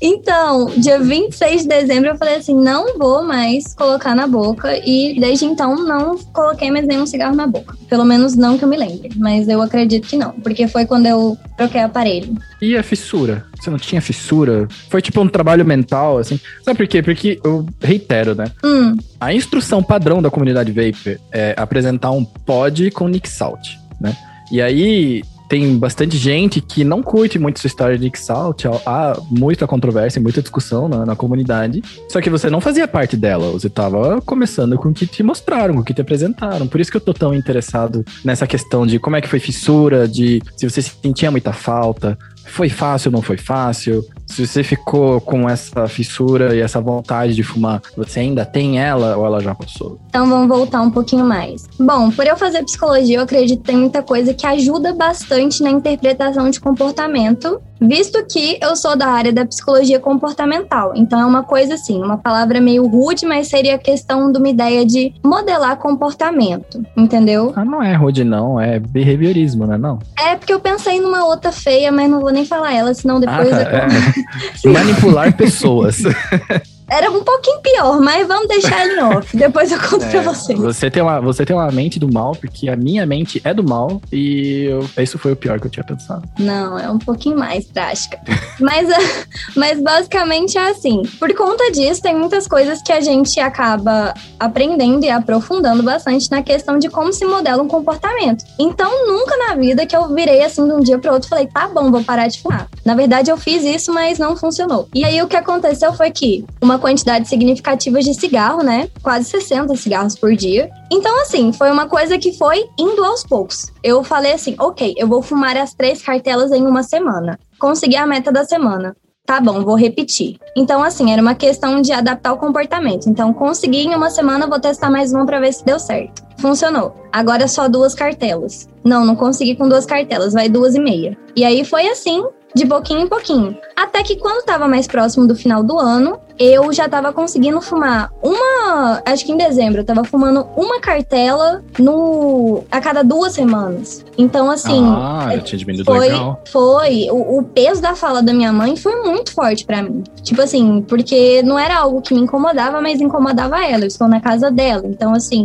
Então, dia 26 de dezembro, eu falei assim: não vou mais colocar na boca. E desde então, não coloquei mais nenhum cigarro na boca. Pelo menos não que eu me lembre. Mas eu acredito que não. Porque foi quando eu troquei aparelho. E a fissura? Você não tinha fissura? Foi tipo um trabalho mental, assim? Sabe por quê? Porque eu reitero, né? Hum, A instrução padrão da comunidade Vapor é apresentar um pod com Nick Salt, né? E aí tem bastante gente que não curte muito essa história de Salt, há muita controvérsia, muita discussão na, na comunidade. Só que você não fazia parte dela, você tava começando com o que te mostraram, com o que te apresentaram. Por isso que eu tô tão interessado nessa questão de como é que foi fissura, de se você sentia muita falta, foi fácil não foi fácil? Se você ficou com essa fissura e essa vontade de fumar, você ainda tem ela ou ela já passou? Então vamos voltar um pouquinho mais. Bom, por eu fazer psicologia, eu acredito que tem muita coisa que ajuda bastante na interpretação de comportamento, visto que eu sou da área da psicologia comportamental. Então é uma coisa assim, uma palavra meio rude, mas seria a questão de uma ideia de modelar comportamento, entendeu? Ah, não é rude, não, é behaviorismo, né? Não. É porque eu pensei numa outra feia, mas não vou nem falar ela, senão depois Ah, eu... é. *laughs* Manipular pessoas. *laughs* era um pouquinho pior, mas vamos deixar ele off. *laughs* Depois eu conto pra É, vocês. Você tem, uma, você tem uma mente do mal, porque a minha mente é do mal, e eu- isso foi o pior que eu tinha pensado. Não, é um pouquinho mais drástica. *laughs* mas, ah, mas basicamente é assim. Por conta disso, tem muitas coisas que a gente acaba aprendendo e aprofundando bastante na questão de como se modela um comportamento. Então, nunca na vida que eu virei assim de um dia pro outro e falei, tá bom, vou parar de fumar. Na verdade, eu fiz isso, mas não funcionou. E aí o que aconteceu foi que uma quantidade significativa de cigarro, né? Quase 60 cigarros por dia. Então, assim, foi uma coisa que foi indo aos poucos. Eu falei assim, ok, eu vou fumar as três cartelas em uma semana. consegui a meta da semana. Tá bom, vou repetir. Então, assim, era uma questão de adaptar o comportamento. Então, consegui em uma semana, vou testar mais uma para ver se deu certo. Funcionou. Agora só duas cartelas. Não, não consegui com duas cartelas, vai duas e meia. E aí foi assim, de pouquinho em pouquinho. Até que quando estava mais próximo do final do ano, eu já estava conseguindo fumar uma, acho que em dezembro, eu tava fumando uma cartela no a cada duas semanas. Então assim, ah, já tinha diminuído foi, legal. foi o, o peso da fala da minha mãe foi muito forte para mim. Tipo assim, porque não era algo que me incomodava, mas incomodava ela. Eu estou na casa dela, então assim,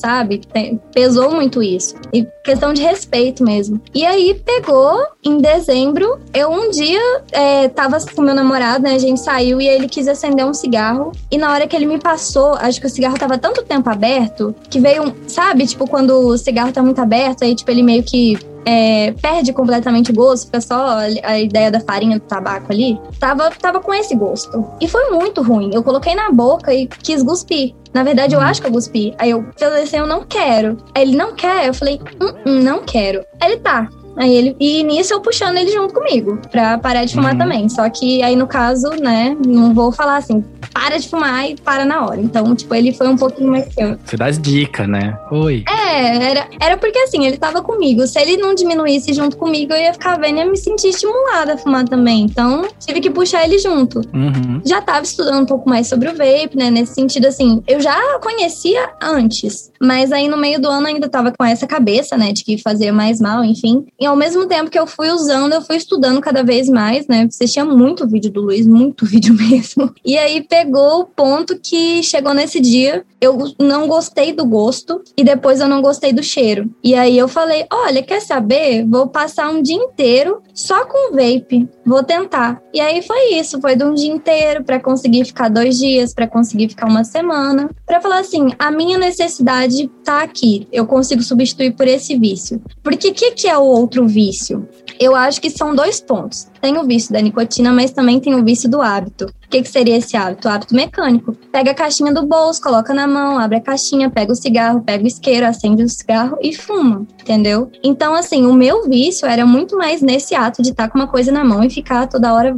sabe? Tem, pesou muito isso. E questão de respeito mesmo. E aí pegou em dezembro. Eu um dia é, tava com meu namorado, né? A gente saiu e ele quis acender um cigarro. E na hora que ele me passou, acho que o cigarro tava tanto tempo aberto que veio um. Sabe, tipo, quando o cigarro tá muito aberto, aí, tipo, ele meio que é, perde completamente o gosto, fica só a ideia da farinha do tabaco ali, tava, tava com esse gosto. E foi muito ruim. Eu coloquei na boca e quis cuspir. Na verdade, eu acho que eu cuspi. Aí eu falei assim, eu não quero. Aí ele, não quer? Eu falei, hum, hum, não quero. Aí ele, tá. Aí ele, e nisso eu puxando ele junto comigo, pra parar de fumar uhum. também. Só que aí no caso, né, não vou falar assim, para de fumar e para na hora. Então, tipo, ele foi um pouquinho mais que eu. Você dá as dicas, né? Oi. É, era, era porque assim, ele tava comigo. Se ele não diminuísse junto comigo, eu ia ficar vendo e ia me sentir estimulada a fumar também. Então, tive que puxar ele junto. Uhum. Já tava estudando um pouco mais sobre o vape, né? Nesse sentido, assim, eu já conhecia antes, mas aí no meio do ano ainda tava com essa cabeça, né, de que fazia mais mal, enfim. E ao mesmo tempo que eu fui usando, eu fui estudando cada vez mais, né? Você tinha muito vídeo do Luiz, muito *laughs* vídeo mesmo. E aí pegou o ponto que chegou nesse dia, eu não gostei do gosto e depois eu não gostei do cheiro. E aí eu falei: olha, quer saber? Vou passar um dia inteiro só com vape. Vou tentar. E aí foi isso, foi de um dia inteiro para conseguir ficar dois dias, para conseguir ficar uma semana, para falar assim: a minha necessidade tá aqui, eu consigo substituir por esse vício. Porque o que, que é o outro vício? Eu acho que são dois pontos. Tem o vício da nicotina, mas também tem o vício do hábito. O que, que seria esse hábito? O hábito mecânico. Pega a caixinha do bolso, coloca na mão, abre a caixinha, pega o cigarro, pega o isqueiro, acende o cigarro e fuma, entendeu? Então, assim, o meu vício era muito mais nesse ato de estar tá com uma coisa na mão e ficar toda hora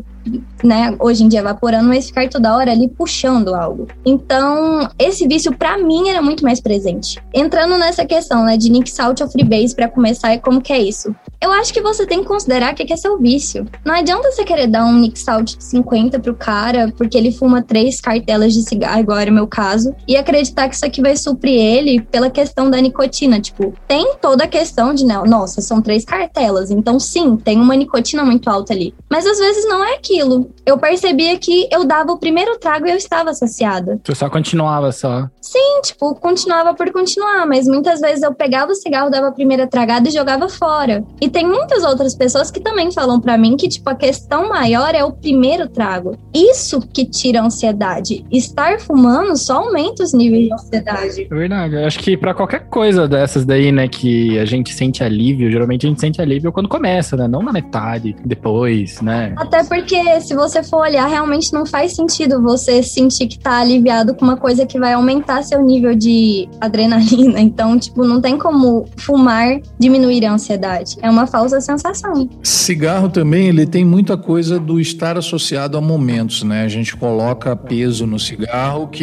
né, hoje em dia evaporando, mas ficar toda hora ali puxando algo. Então, esse vício para mim era muito mais presente. Entrando nessa questão, né, de Nick Salt ou Freebase para começar, e como que é isso? Eu acho que você tem que considerar que é seu vício. Não adianta você querer dar um Nick Salt de 50 pro cara, porque ele fuma três cartelas de cigarro, era o meu caso, e acreditar que isso aqui vai suprir ele pela questão da nicotina. Tipo, tem toda a questão de, né, nossa, são três cartelas, então sim, tem uma nicotina muito alta ali. Mas às vezes não é aquilo. Eu percebia que eu dava o primeiro trago e eu estava saciada. Você só continuava só. Sim, tipo, continuava por continuar, mas muitas vezes eu pegava o cigarro, dava a primeira tragada e jogava fora. E tem muitas outras pessoas que também falam para mim que, tipo, a questão maior é o primeiro trago. Isso que tira a ansiedade. Estar fumando só aumenta os níveis de ansiedade. É verdade. Eu acho que para qualquer coisa dessas daí, né, que a gente sente alívio, geralmente a gente sente alívio quando começa, né? Não na metade, depois, né? Até porque, se você for olhar, realmente não faz sentido você sentir que tá aliviado com uma coisa que vai aumentar seu nível de adrenalina. *laughs* Então, tipo, não tem como fumar diminuir a ansiedade. É uma falsa sensação. Cigarro também, ele tem muita coisa do estar associado a momentos, né? A gente coloca peso no cigarro que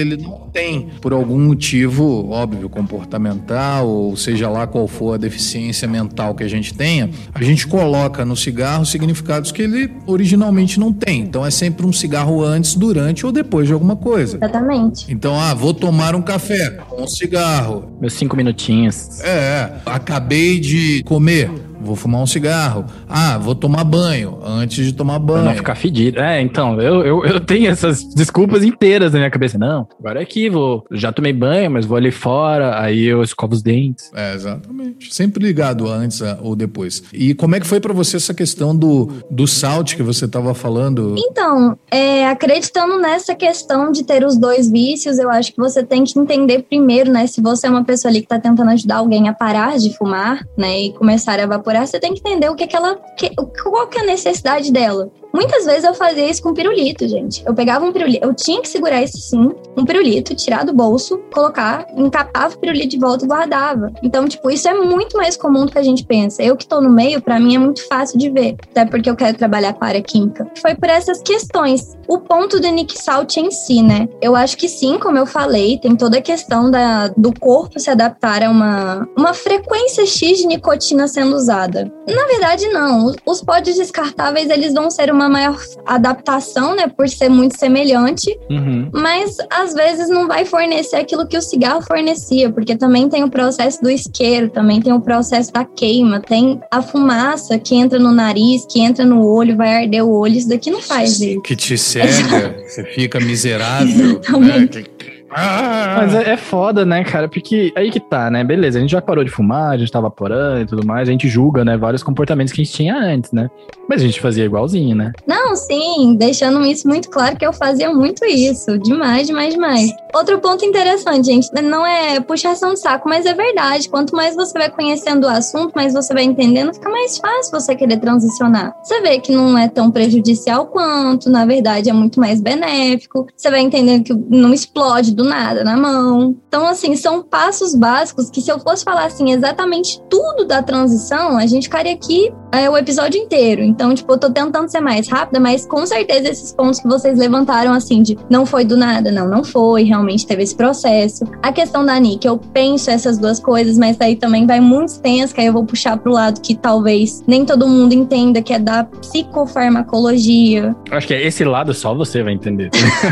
ele não tem, por algum motivo, óbvio, comportamental, ou seja lá qual for a deficiência mental que a gente tenha, a gente coloca no cigarro significados que ele originalmente não tem. Então é sempre um cigarro antes, durante ou depois de alguma coisa. Exatamente. Então, ah, vou tomar um café com um cigarro. Meus cinco minutinhos. É, acabei de comer vou fumar um cigarro. Ah, vou tomar banho antes de tomar banho. Pra não ficar fedido. É, então, eu, eu, eu tenho essas desculpas inteiras na minha cabeça. Não, agora é aqui, vou. Já tomei banho, mas vou ali fora, aí eu escovo os dentes. É, exatamente. Sempre ligado antes ou depois. E como é que foi para você essa questão do, do salt que você estava falando? Então, é, acreditando nessa questão de ter os dois vícios, eu acho que você tem que entender primeiro, né, se você é uma pessoa ali que tá tentando ajudar alguém a parar de fumar, né, e começar a evaporar você tem que entender o que, que ela. Que, qual que é a necessidade dela. Muitas vezes eu fazia isso com pirulito, gente. Eu pegava um pirulito, eu tinha que segurar isso sim. um pirulito, tirar do bolso, colocar, encapava o pirulito de volta e guardava. Então, tipo, isso é muito mais comum do que a gente pensa. Eu que tô no meio, para mim é muito fácil de ver, até porque eu quero trabalhar com a química. Foi por essas questões. O ponto do Nick Salt em si, né? Eu acho que sim, como eu falei, tem toda a questão da, do corpo se adaptar a uma, uma frequência X de nicotina sendo usada. Na verdade, não. Os pods descartáveis, eles vão ser uma maior adaptação, né? Por ser muito semelhante. Uhum. Mas, às vezes, não vai fornecer aquilo que o cigarro fornecia. Porque também tem o processo do isqueiro, também tem o processo da queima, tem a fumaça que entra no nariz, que entra no olho, vai arder o olho. Isso daqui não faz isso. Que te cega, *laughs* você fica miserável. né? Ah! Mas é, é, foda, né, cara? Porque aí que tá, né? Beleza, a gente já parou de fumar, a gente tá vaporando e tudo mais, a gente julga, né, vários comportamentos que a gente tinha antes, né? Mas a gente fazia igualzinho, né? Não, sim, deixando isso muito claro que eu fazia muito isso. Demais, demais, demais. Outro ponto interessante, gente, não é puxação de saco, mas é verdade. Quanto mais você vai conhecendo o assunto, mais você vai entendendo, fica mais fácil você querer transicionar. Você vê que não é tão prejudicial quanto, na verdade, é muito mais benéfico. Você vai entendendo que não explode do nada na mão. Então, assim, são passos básicos que se eu fosse falar assim exatamente tudo da transição, a gente ficaria aqui é, o episódio inteiro. Então, tipo, eu tô tentando ser mais rápida, mas com certeza esses pontos que vocês levantaram, assim, de não foi do nada, não, não foi, realmente teve esse processo. A questão da Nick, eu penso essas duas coisas, mas daí também vai muito extenso, que aí eu vou puxar pro lado que talvez nem todo mundo entenda, que é da psicofarmacologia. Acho que é esse lado só você vai entender.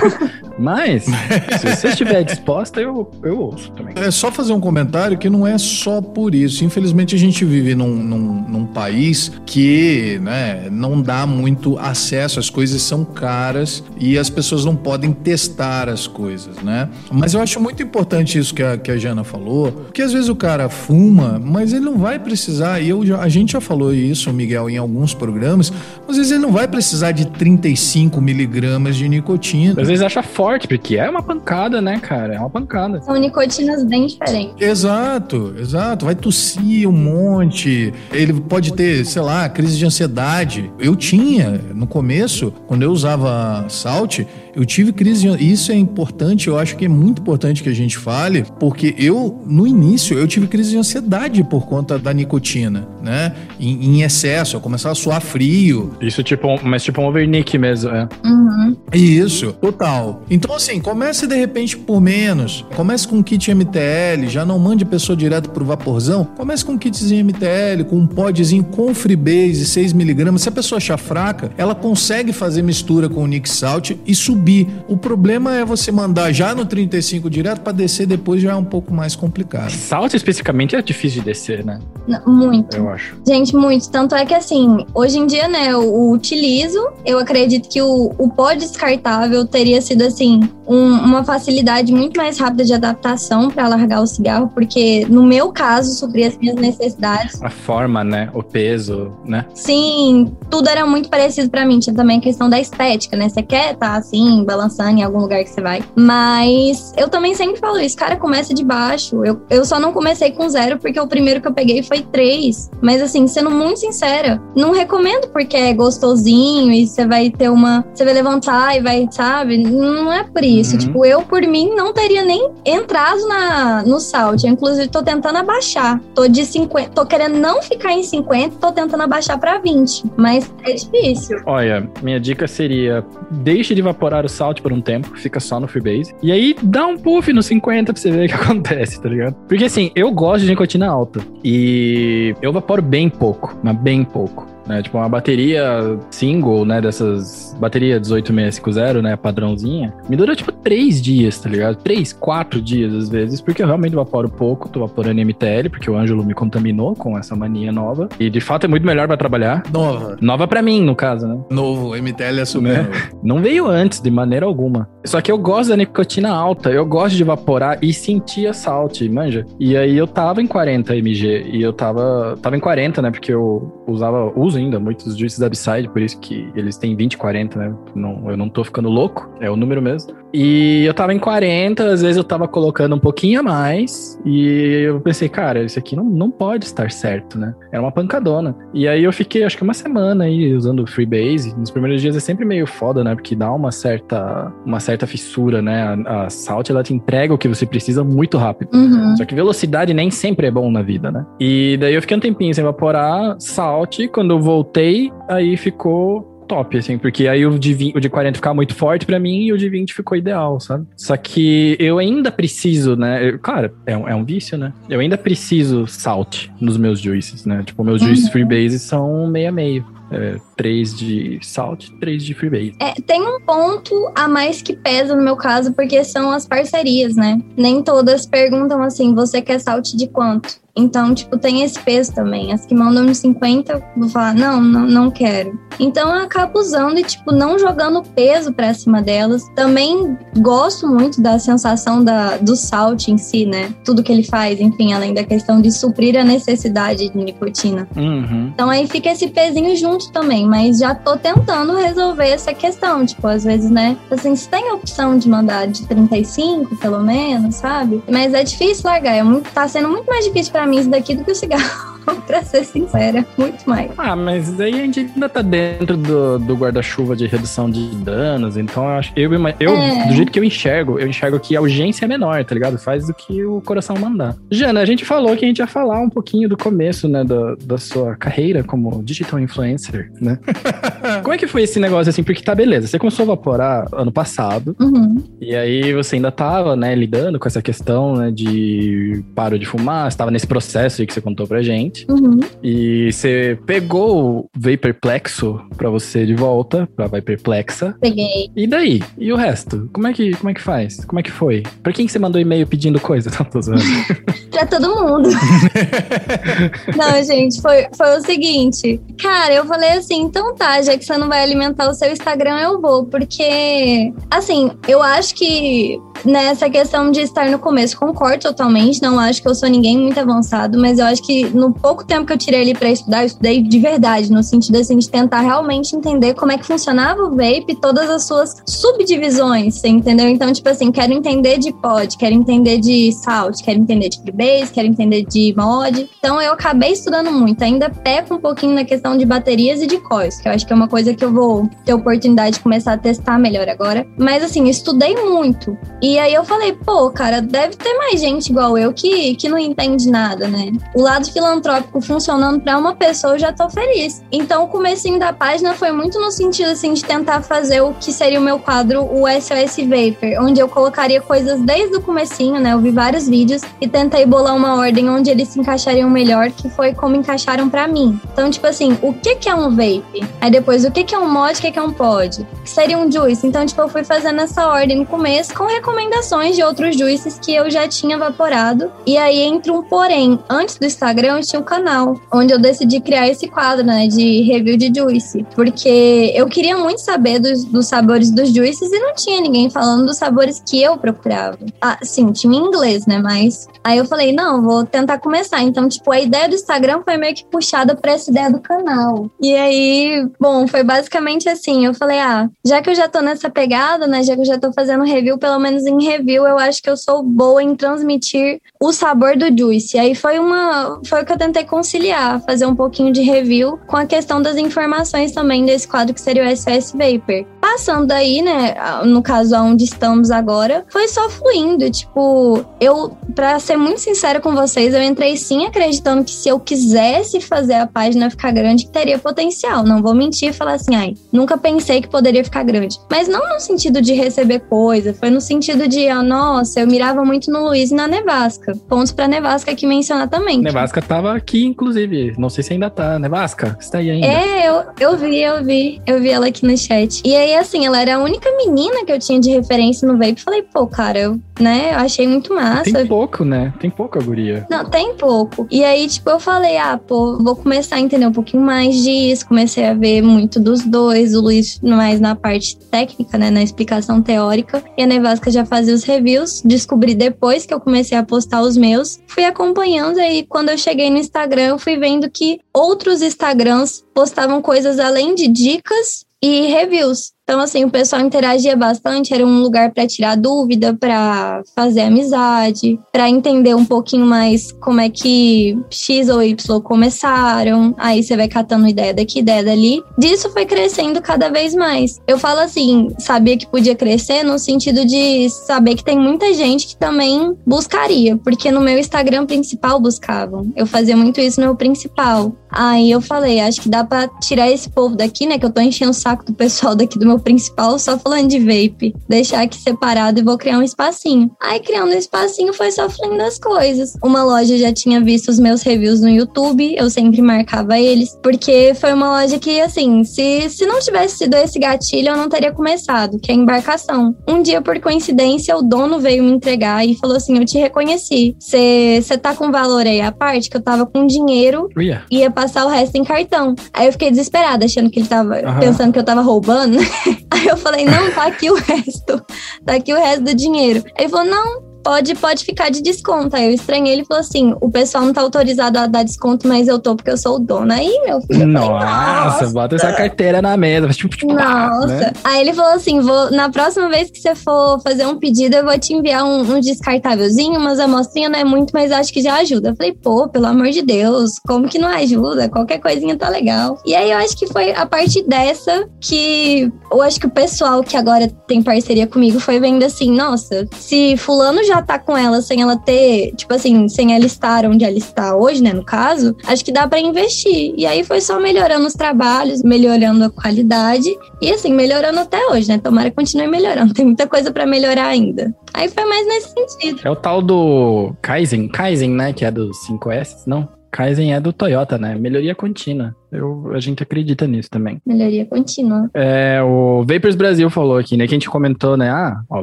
*laughs* mas, se você estiver disposta, eu, eu ouço também. É só fazer um comentário que não é só por isso. Infelizmente, a gente vive num, num, num país que né, não dá muito acesso, as coisas são caras e as pessoas não podem testar as coisas, né? Mas eu acho muito importante isso que a, que a Jana falou, porque às vezes o cara fuma, mas ele não vai precisar, e eu já, a gente já falou isso, Miguel, em alguns programas, às vezes ele não vai precisar de 35 miligramas de nicotina. Às vezes acha forte, porque é uma pancada, né, cara? É uma pancada. São nicotinas bem diferentes. Exato, exato. Vai tossir um monte, ele pode ter, sei lá, crise de ansiedade. Eu tinha, no começo, quando eu usava Salt, eu tive crise de... Isso é importante, eu acho que é muito importante que a gente fale, porque eu, no início, eu tive crise de ansiedade por conta da nicotina, né? Em, em excesso, eu começava a suar frio. Isso tipo, mas tipo um overnick mesmo, é. Uhum. Isso, total. Então, assim, comece de repente por menos. Comece com um kit MTL, já não mande a pessoa direto pro vaporzão. Comece com um kitzinho MTL, com um podzinho com freebase, 6mg. Se a pessoa achar fraca, ela consegue fazer mistura com o Nick Salt e subir subir. O problema é você mandar já no 35 direto para descer depois já é um pouco mais complicado. Salto especificamente é difícil de descer, né? muito. Eu acho. Gente, muito. Tanto é que assim, hoje em dia, né, eu utilizo. Eu acredito que o, o pó descartável teria sido assim um, uma facilidade muito mais rápida de adaptação para largar o cigarro, porque no meu caso supria as minhas necessidades. A forma, né? O peso, né? Sim, tudo era muito parecido para mim. Tinha também a questão da estética, né? Você quer tá assim, balançando em algum lugar que você vai. Mas eu também sempre falo isso, cara, começa de baixo. Eu, eu só não comecei com zero porque o primeiro que eu peguei foi três. Mas assim, sendo muito sincera, não recomendo porque é gostosinho e você vai ter uma. Você vai levantar e vai, sabe? Não é por isso. Uhum. Tipo, eu, por mim, não teria nem entrado na, no salt. Eu, inclusive, tô tentando abaixar. Tô de 50. Tô querendo não ficar em 50, tô tentando abaixar pra 20. Mas é difícil. Olha, minha dica seria: deixe de evaporar o salt por um tempo, fica só no freebase. E aí dá um puff no 50 pra você ver o que *laughs* acontece, tá ligado? Porque assim, eu gosto de nicotina alta. E eu evaporo bem pouco, mas bem pouco. Né? Tipo, uma bateria single, né? Dessas bateria 18650, né? Padrãozinha, me dura tipo três dias, tá ligado? Três, quatro dias às vezes, porque eu realmente vaporo pouco, tô vaporando MTL, porque o Ângelo me contaminou com essa mania nova. E de fato é muito melhor para trabalhar. Nova. Nova para mim, no caso, né? Novo, MTL é super. Né? Não veio antes, de maneira alguma. Só que eu gosto da nicotina alta, eu gosto de evaporar e sentir a salt, manja. E aí eu tava em 40 mg e eu tava, tava em 40, né? Porque eu usava, uso uso ainda muitos juices da Upside, por isso que eles têm 20, 40, né? Não, eu não tô ficando louco, é o número mesmo. E eu tava em 40, às vezes eu tava colocando um pouquinho a mais, e eu pensei, cara, isso aqui não, não pode estar certo, né? Era uma pancadona. E aí eu fiquei, acho que uma semana aí usando Freebase. Nos primeiros dias é sempre meio foda, né? Porque dá uma certa, uma certa fissura, né? A, a Salt, ela te entrega o que você precisa muito rápido. Uhum. Só que velocidade nem sempre é bom na vida, né? E daí eu fiquei um tempinho sem evaporar, Salt, quando eu voltei, aí ficou top, assim, porque aí o de, 20, o de 40 ficava muito forte pra mim e o de 20 ficou ideal, sabe? Só que eu ainda preciso, né? Eu, cara, é um, é um vício, né? Eu ainda preciso salt nos meus juices, né? Tipo, meus juices Uhum. freebase são meio a meio. É, três de salt, três de freebase. É, tem um ponto a mais que pesa no meu caso, porque são as parcerias, né? Nem todas perguntam assim, você quer salt de quanto? Então, tipo, tem esse peso também. As que mandam de 50, eu vou falar, não, não, não quero. Então eu acabo usando e, tipo, não jogando peso pra cima delas. Também gosto muito da sensação da, do salt em si, né? Tudo que ele faz, enfim, além da questão de suprir a necessidade de nicotina. Uhum. Então aí fica esse pezinho junto também, mas já tô tentando resolver essa questão. Tipo, às vezes, né? Assim, você tem a opção de mandar de 35, pelo menos, sabe? Mas é difícil largar. É muito, tá sendo muito mais difícil pra mim isso daqui do que o cigarro. *laughs* pra ser sincera, muito mais. Ah, mas aí a gente ainda tá dentro do, do guarda-chuva de redução de danos, então eu acho. Eu, eu É. do jeito que eu enxergo, eu enxergo que a urgência é menor, tá ligado? Faz o que o coração mandar. Jana, a gente falou que a gente ia falar um pouquinho do começo, né, da, da sua carreira como digital influencer, né? *laughs* Como é que foi esse negócio assim? Porque tá beleza, você começou a vaporar ano passado, Uhum. e aí você ainda tava, né, lidando com essa questão, né, de paro de fumar, você tava nesse processo aí que você contou pra gente. Uhum. E você pegou o Vaporplexo pra você de volta, pra Vaporplexa. Peguei. E daí? E o resto? Como é que, como é que faz? Como é que foi? Pra quem que você mandou e-mail pedindo coisa? *laughs* Não, tô zoando. *laughs* Pra todo mundo. *laughs* não, gente, foi, foi o seguinte. Cara, eu falei assim, então tá, já que você não vai alimentar o seu Instagram, eu vou. Porque, assim, eu acho que nessa questão de estar no começo, concordo totalmente. Não acho que eu sou ninguém muito avançado, mas eu acho que no pouco tempo que eu tirei ali pra estudar, eu estudei de verdade, no sentido assim, de tentar realmente entender como é que funcionava o vape e todas as suas subdivisões, entendeu? Então, tipo assim, quero entender de pod, quero entender de salt, quero entender de freebase, quero entender de mod. Então, eu acabei estudando muito. Ainda peco um pouquinho na questão de baterias e de coils, que eu acho que é uma coisa que eu vou ter oportunidade de começar a testar melhor agora. Mas, assim, estudei muito. E aí eu falei, pô, cara, deve ter mais gente igual eu que, que não entende nada, né? O lado filantrópico funcionando pra uma pessoa, eu já tô feliz. Então, o comecinho da página foi muito no sentido, assim, de tentar fazer o que seria o meu quadro, o SOS Vapor, onde eu colocaria coisas desde o comecinho, né? Eu vi vários vídeos e tentei bolar uma ordem onde eles se encaixariam melhor, que foi como encaixaram pra mim. Então, tipo assim, o que que é um vape? Aí depois, o que que é um mod, o que que é um pod? Que seria um juice? Então, tipo, eu fui fazendo essa ordem no começo com recomendações de outros juices que eu já tinha vaporado. E aí, entre um porém, antes do Instagram, eu tinha um canal, onde eu decidi criar esse quadro, né, de review de juice. Porque eu queria muito saber dos, dos sabores dos juices e não tinha ninguém falando dos sabores que eu procurava. Ah, sim, tinha em inglês, né, mas... Aí eu falei, não, vou tentar começar. Então, tipo, a ideia do Instagram foi meio que puxada pra essa ideia do canal. E aí, bom, foi basicamente assim. Eu falei, ah, já que eu já tô nessa pegada, né? Já que eu já tô fazendo review, pelo menos em review, eu acho que eu sou boa em transmitir o sabor do juice. E foi uma. Foi o que eu tentei conciliar, fazer um pouquinho de review com a questão das informações também desse quadro que seria o SOS Vapor. Passando daí, né? No caso aonde estamos agora, foi só fluindo. Tipo, eu, pra ser muito sincera com vocês, eu entrei sim acreditando que se eu quisesse fazer a página ficar grande, que teria potencial. Não vou mentir e falar assim, ai, nunca pensei que poderia ficar grande. Mas não no sentido de receber coisa, foi no sentido de, ah, nossa, eu mirava muito no Luiz e na Nevasca. Pontos pra Nevasca aqui mencionar também. Nevasca tava aqui, inclusive. Não sei se ainda tá. Nevasca, você tá aí ainda? É, eu, eu vi, eu vi. Eu vi ela aqui no chat. E aí, assim, ela era a única menina que eu tinha de referência no vape. Falei, pô, cara, eu, né, eu achei muito massa. Tem pouco, né? Tem pouco a guria. Não, tem pouco. E aí, tipo, eu falei, ah, pô, vou começar a entender um pouquinho mais disso. Comecei a ver muito dos dois, o Luiz mais na parte técnica, né, na explicação teórica. E a Nevasca já fazia os reviews, descobri depois que eu comecei a postar os meus. Fui acompanhando e quando eu cheguei no Instagram, eu fui vendo que outros Instagrams postavam coisas além de dicas e reviews. Então, assim, o pessoal interagia bastante, era um lugar para tirar dúvida, para fazer amizade, para entender um pouquinho mais como é que X ou Y começaram. Aí você vai catando ideia daqui, ideia dali. Disso foi crescendo cada vez mais. Eu falo assim, sabia que podia crescer no sentido de saber que tem muita gente que também buscaria, porque no meu Instagram principal buscavam. Eu fazia muito isso no meu principal. Aí eu falei, acho que dá para tirar esse povo daqui, né, que eu tô enchendo o saco do pessoal daqui do meu principal só falando de vape. Deixar aqui separado e vou criar um espacinho. Aí criando um espacinho foi só fluindo as coisas. Uma loja já tinha visto os meus reviews no YouTube, eu sempre marcava eles, porque foi uma loja que, assim, se, se não tivesse sido esse gatilho, eu não teria começado, que é a embarcação. Um dia, por coincidência, o dono veio me entregar e falou assim: Eu te reconheci. Você tá com valor aí à parte? Que eu tava com dinheiro Uia. ia passar o resto em cartão. Aí eu fiquei desesperada, achando que ele tava Aham. pensando que eu tava roubando. *laughs* *laughs* Aí eu falei, não, tá aqui o resto. Tá aqui o resto do dinheiro. Aí ele falou, não, pode, pode ficar de desconto. Aí eu estranhei, ele falou assim, o pessoal não tá autorizado a dar desconto, mas eu tô porque eu sou o dono. Aí, meu filho, falei, Nossa, bota essa carteira na mesa. Tipo, tipo, pá, nossa. né? Aí ele falou assim: vou, na próxima vez que você for fazer um pedido, eu vou te enviar um, um descartávelzinho, umas amostrinhas, não é muito, mas acho que já ajuda. Eu falei, pô, pelo amor de Deus, como que não ajuda? Qualquer coisinha tá legal. E aí eu acho que foi a partir dessa que eu acho que o pessoal que agora tem parceria comigo foi vendo assim: nossa, se Fulano já tá com ela sem ela ter, tipo assim, sem ela estar onde ela está hoje, né, no caso, acho que dá pra investir. E aí foi só melhorando os trabalhos, melhorando a qualidade e assim, melhorando até hoje, né? Tomara que continue melhorando. *laughs* Tem muita coisa pra melhorar ainda. Aí foi mais nesse sentido. É o tal do Kaizen, Kaizen, né? Que é do 5S, não? Kaizen é do Toyota, né? Melhoria contínua. Eu, a gente acredita nisso também. Melhoria contínua. É, o Vapers Brasil falou aqui, né? Que a gente comentou, né? Ah, ó,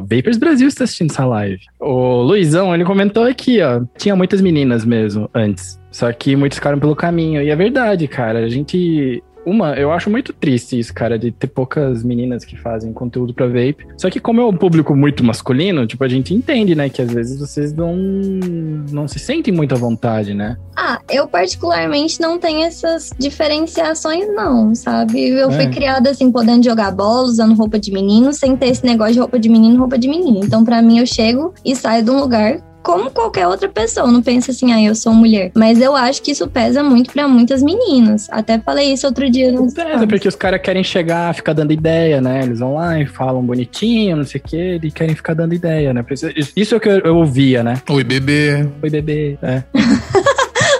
Vapers Brasil está assistindo essa live. O Luizão, ele comentou aqui, ó. Tinha muitas meninas mesmo antes. Só que muitos ficaram pelo caminho. E é verdade, cara. A gente. Uma, eu acho muito triste isso, cara, de ter poucas meninas que fazem conteúdo pra vape. Só que como é um público muito masculino, tipo, a gente entende, né, que às vezes vocês não, não se sentem muito à vontade, né? Ah, eu particularmente não tenho essas diferenciações, não, sabe? Eu fui É. criada assim, podendo jogar bola, usando roupa de menino, sem ter esse negócio de roupa de menino, roupa de menino. Então, pra mim, eu chego e saio de um lugar como qualquer outra pessoa. Eu Não pensa assim, ah, eu sou mulher. Mas eu acho que isso pesa muito pra muitas meninas. Até falei isso outro dia. É, stories. porque os caras querem chegar, ficar dando ideia, né? Eles vão lá e falam bonitinho, não sei o quê, e querem ficar dando ideia, né? Isso- Isso é o que eu, eu ouvia, né? Oi, bebê. Oi, bebê. É. *laughs*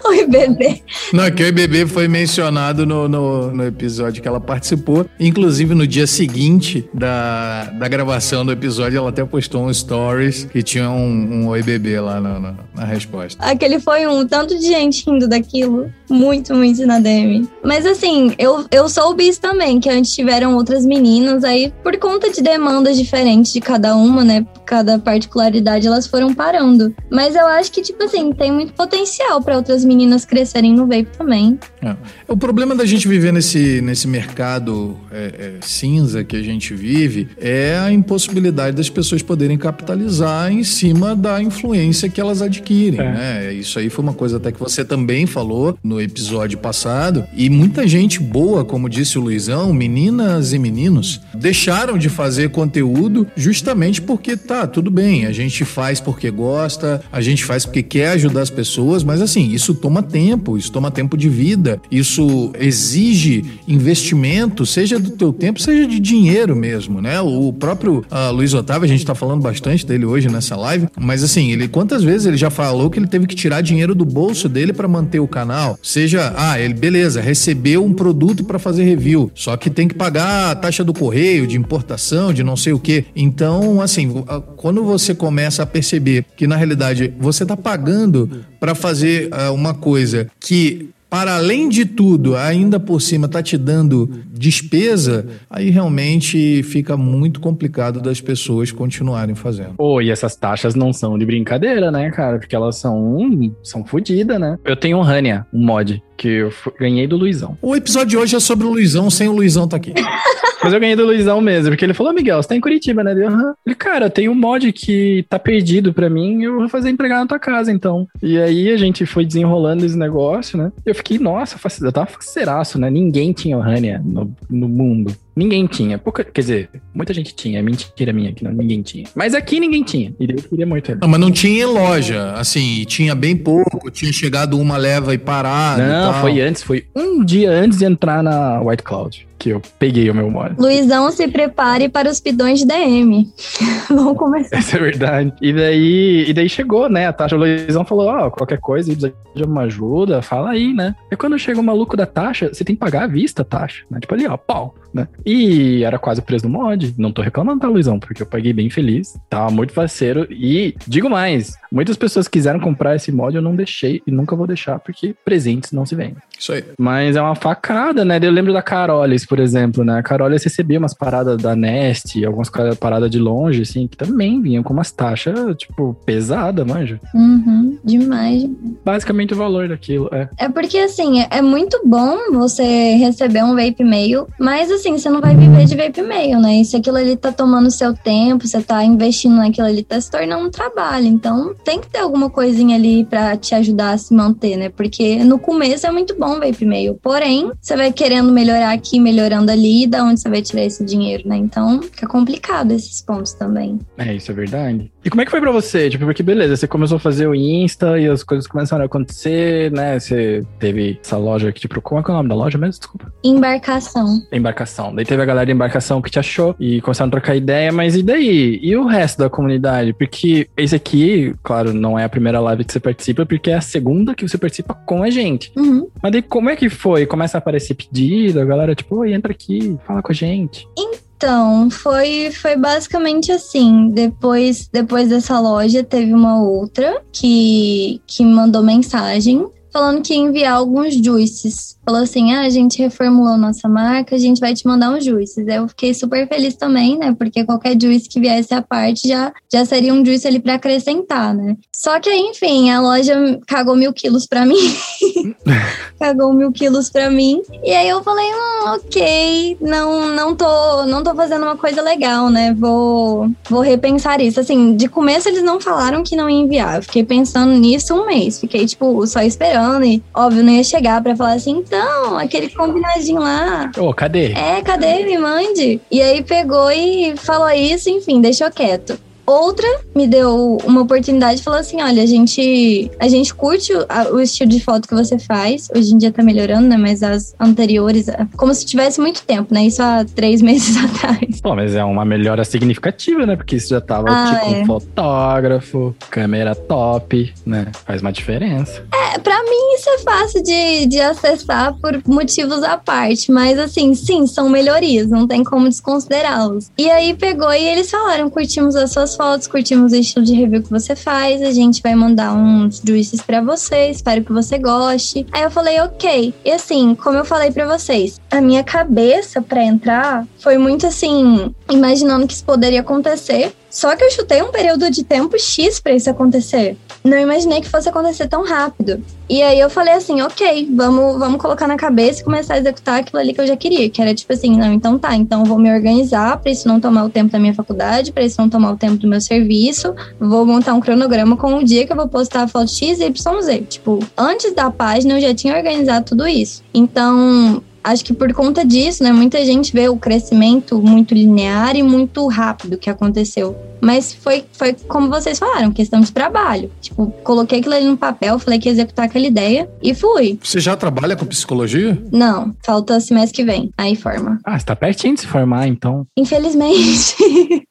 *laughs* *laughs* Bebê. Não, é que o Bebê foi mencionado no, no, no episódio que ela participou. Inclusive, no dia seguinte da, da gravação do episódio, ela até postou um stories que tinha um, um Oi Bebê lá na, na, na resposta. Aquele foi um tanto de gente rindo daquilo. Muito, muito na DM. Mas assim, eu, eu soube isso também, que antes tiveram outras meninas, aí por conta de demandas diferentes de cada uma, né? Cada particularidade, elas foram parando. Mas eu acho que, tipo assim, tem muito potencial para outras meninas crescerem no vape também. É. O problema da gente viver nesse, nesse mercado é, é, cinza que a gente vive é a impossibilidade das pessoas poderem capitalizar em cima da influência que elas adquirem. É. Né? Isso aí foi uma coisa até que você também falou no episódio passado. E muita gente boa, como disse o Luizão, meninas e meninos, deixaram de fazer conteúdo justamente porque tá, tudo bem, a gente faz porque gosta, a gente faz porque quer ajudar as pessoas, mas assim, isso toma tempo, isso toma tempo de vida, isso exige investimento, seja do teu tempo, seja de dinheiro mesmo, né? O próprio ah, Luiz Otávio, a gente tá falando bastante dele hoje nessa live, mas assim, ele quantas vezes ele já falou que ele teve que tirar dinheiro do bolso dele para manter o canal? Seja, ah, ele beleza, recebeu um produto para fazer review, só que tem que pagar a taxa do correio, de importação, de não sei o que. Então, assim, ah, quando você começa a perceber que na realidade você tá pagando para fazer ah, uma coisa que para além de tudo, ainda por cima tá te dando despesa, aí realmente fica muito complicado das pessoas continuarem fazendo. Pô, e essas taxas não são de brincadeira, né, cara? Porque elas são, são fodidas, né? Eu tenho um Rania, um mod, que eu ganhei do Luizão. O episódio de hoje é sobre o Luizão, sem o Luizão tá aqui. *laughs* Mas eu ganhei do Luizão mesmo, porque ele falou, Miguel, você tá em Curitiba, né? Eu, uhum. Ele, cara, tem um mod que tá perdido pra mim, eu vou fazer entregar na tua casa, então. E aí a gente foi desenrolando esse negócio, né? Eu fiquei, nossa, eu tava faceiraço, né? Ninguém tinha o Rania no, no mundo. Ninguém tinha. Pouca, quer dizer, muita gente tinha. É mentira minha que não, ninguém tinha. Mas aqui ninguém tinha. E eu queria muito ele. Não, mas não tinha em loja. Assim, tinha bem pouco. Tinha chegado uma leva e parado. Não, e foi antes. Foi um dia antes de entrar na White Cloud que eu peguei o meu mod. Luizão, se prepare para os pidões de DM. *laughs* Vamos começar. Isso é verdade. E daí, e daí chegou, né? A taxa. O Luizão falou: Ó, oh, qualquer coisa, precisa de uma ajuda, fala aí, né? E quando chega o maluco da taxa, você tem que pagar à vista a taxa. Né? Tipo ali, ó, pau né? E era quase o preço do mod. Não tô reclamando, tá, Luizão? Porque eu paguei bem feliz. Tava muito parceiro. E digo mais: muitas pessoas quiseram comprar esse mod, eu não deixei e nunca vou deixar, porque presentes não se vendem. Isso aí. Mas é uma facada, né? Eu lembro da Carolis, por exemplo, né? A Carolis recebia umas paradas da Nest, algumas paradas de longe, assim, que também vinham com umas taxas, tipo, pesada, manja. Uhum, demais. Basicamente o valor daquilo, é. É porque, assim, é muito bom você receber um vape mail, mas, assim, você não vai viver de vape mail, né? E se aquilo ali tá tomando seu tempo, você tá investindo naquilo ali, tá se tornando um trabalho. Então, tem que ter alguma coisinha ali para te ajudar a se manter, né? Porque no começo é muito bom vape mail. Porém, você vai querendo melhorar aqui, melhorando ali, da onde você vai tirar esse dinheiro, né? Então, fica complicado esses pontos também. É, isso é verdade. E como é que foi para você? Tipo, porque beleza, você começou a fazer o Insta e as coisas começaram a acontecer, né? Você teve essa loja que te procurou. Qual é o nome da loja mesmo? Desculpa. Embarcação. Embarcação. Daí teve a galera de embarcação que te achou e começaram a trocar ideia, mas e daí? E o resto da comunidade? Porque esse aqui, claro, não é a primeira live que você participa, porque é a segunda que você participa com a gente. Uhum. Mas daí como é que foi? Começa a aparecer pedido, a galera, tipo, oi, entra aqui, fala com a gente. Então, então, foi, foi basicamente assim. Depois, depois dessa loja, teve uma outra que, que mandou mensagem falando que ia enviar alguns juices falou assim: ah, a gente reformulou nossa marca, a gente vai te mandar um juice. Eu fiquei super feliz também, né? Porque qualquer juice que viesse à parte já, já seria um juice ali para acrescentar, né? Só que aí, enfim, a loja cagou mil quilos para mim. *laughs* cagou mil quilos para mim. E aí eu falei: hum, ok, não, não, tô, não tô fazendo uma coisa legal, né? Vou, vou repensar isso. Assim, de começo eles não falaram que não ia enviar. Eu fiquei pensando nisso um mês. Fiquei, tipo, só esperando e, óbvio, não ia chegar para falar assim, então aquele combinadinho lá. Ô, oh, cadê? É, cadê? Me mande. E aí pegou e falou isso, enfim, deixou quieto. Outra me deu uma oportunidade e falou assim: olha, a gente, a gente curte o, a, o, estilo de foto que você faz. Hoje em dia tá melhorando, né? Mas as anteriores, como se tivesse muito tempo, né? Isso há três *laughs* meses atrás. Pô, mas é uma melhora significativa, né? Porque isso já tava ah, tipo é. um fotógrafo, câmera top, né? Faz uma diferença. É, pra mim isso é fácil de, de acessar por motivos à parte. Mas assim, sim, são melhorias, não tem como desconsiderá-los. E aí pegou e eles falaram: curtimos as suas fotos, curtimos o estilo de review que você faz, a gente vai mandar uns juices para você, espero que você goste. Aí eu falei, ok. E assim, como eu falei para vocês, a minha cabeça para entrar foi muito assim, imaginando que isso poderia acontecer. Só que eu chutei um período de tempo X para isso acontecer. Não imaginei que fosse acontecer tão rápido. E aí eu falei assim, ok, vamos, vamos colocar na cabeça e começar a executar aquilo ali que eu já queria. Que era tipo assim, não, então tá, então vou me organizar para isso não tomar o tempo da minha faculdade, para isso não tomar o tempo do meu serviço. Vou montar um cronograma com o dia que eu vou postar a foto X, Y, Z. Tipo, antes da página eu já tinha organizado tudo isso. Então, acho que por conta disso, né, muita gente vê o crescimento muito linear e muito rápido que aconteceu. Mas foi, foi como vocês falaram, questão de trabalho. Tipo, coloquei aquilo ali no papel, falei que ia executar aquela ideia e fui. Você já trabalha com psicologia? Não, falta semestre que vem. Aí forma. Ah, você tá pertinho de se formar, então. Infelizmente.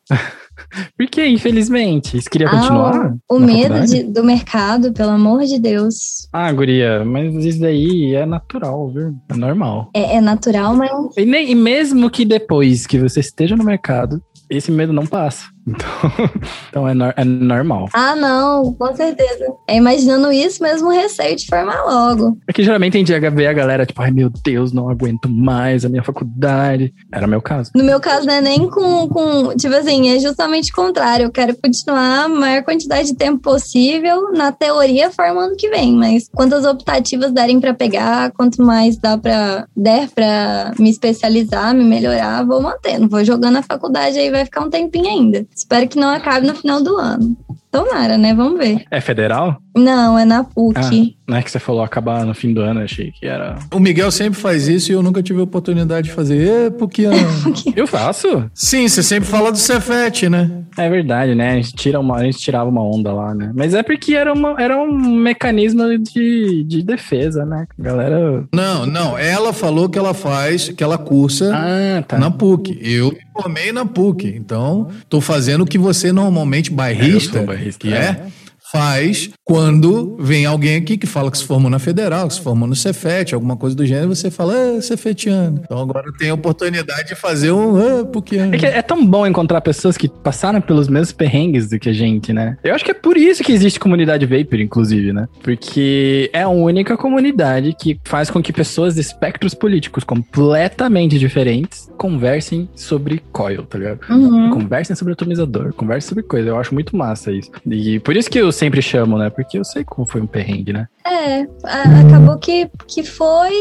*laughs* *laughs* Por que, infelizmente? Você queria ah, continuar? O medo de, do mercado, pelo amor de Deus. Ah, guria, mas isso daí é natural, viu? É normal. É, é natural, mas. E, nem, e mesmo que depois que você esteja no mercado, esse medo não passa. Então, *laughs* então é, nor- é normal. Ah, não, com certeza. É imaginando isso mesmo, receio de formar logo. É que geralmente gente vê a galera, tipo, ai meu Deus, não aguento mais a minha faculdade. Era meu caso. No meu caso, não é nem com, com. Tipo assim, é justamente o contrário. Eu quero continuar a maior quantidade de tempo possível, na teoria, formando que vem. Mas quantas optativas derem pra pegar, quanto mais dá pra, der pra me especializar, me melhorar, vou mantendo. Vou jogando a faculdade aí, vai ficar um tempinho ainda. Espero que não acabe no final do ano. Tomara, né? Vamos ver. É federal? Não, é na PUC. Não é que você falou acabar no fim do ano, achei que era. O Miguel sempre faz isso e eu nunca tive a oportunidade de fazer. É, porque. *laughs* Eu faço? Sim, você sempre fala do Cefete, né? É verdade, né? A gente, tira uma, a gente tirava uma onda lá, né? Mas é porque era, uma, era um mecanismo de, de defesa, né? A galera. Não, não. Ela falou que ela faz, que ela cursa Ah, tá. na PUC. Eu me formei na PUC. Então, tô fazendo o que você normalmente, bairrista, É, eu sou bairrista, que é. é, faz quando vem alguém aqui que fala que se formou na Federal, que se formou no Cefet, alguma coisa do gênero, você fala, ah, Cefetiano. Então agora tem a oportunidade de fazer um ah, PUCiano. É que é tão bom encontrar pessoas que passaram pelos mesmos perrengues do que a gente, né? Eu acho que é por isso que existe comunidade Vapor, inclusive, né? Porque é a única comunidade que faz com que pessoas de espectros políticos completamente diferentes conversem sobre coil, tá ligado? Uhum. Conversem sobre atomizador, conversem sobre coisa. Eu acho muito massa isso. E por isso que eu sempre chamo, né? Porque eu sei como foi um perrengue, né? É, a- acabou que, que foi.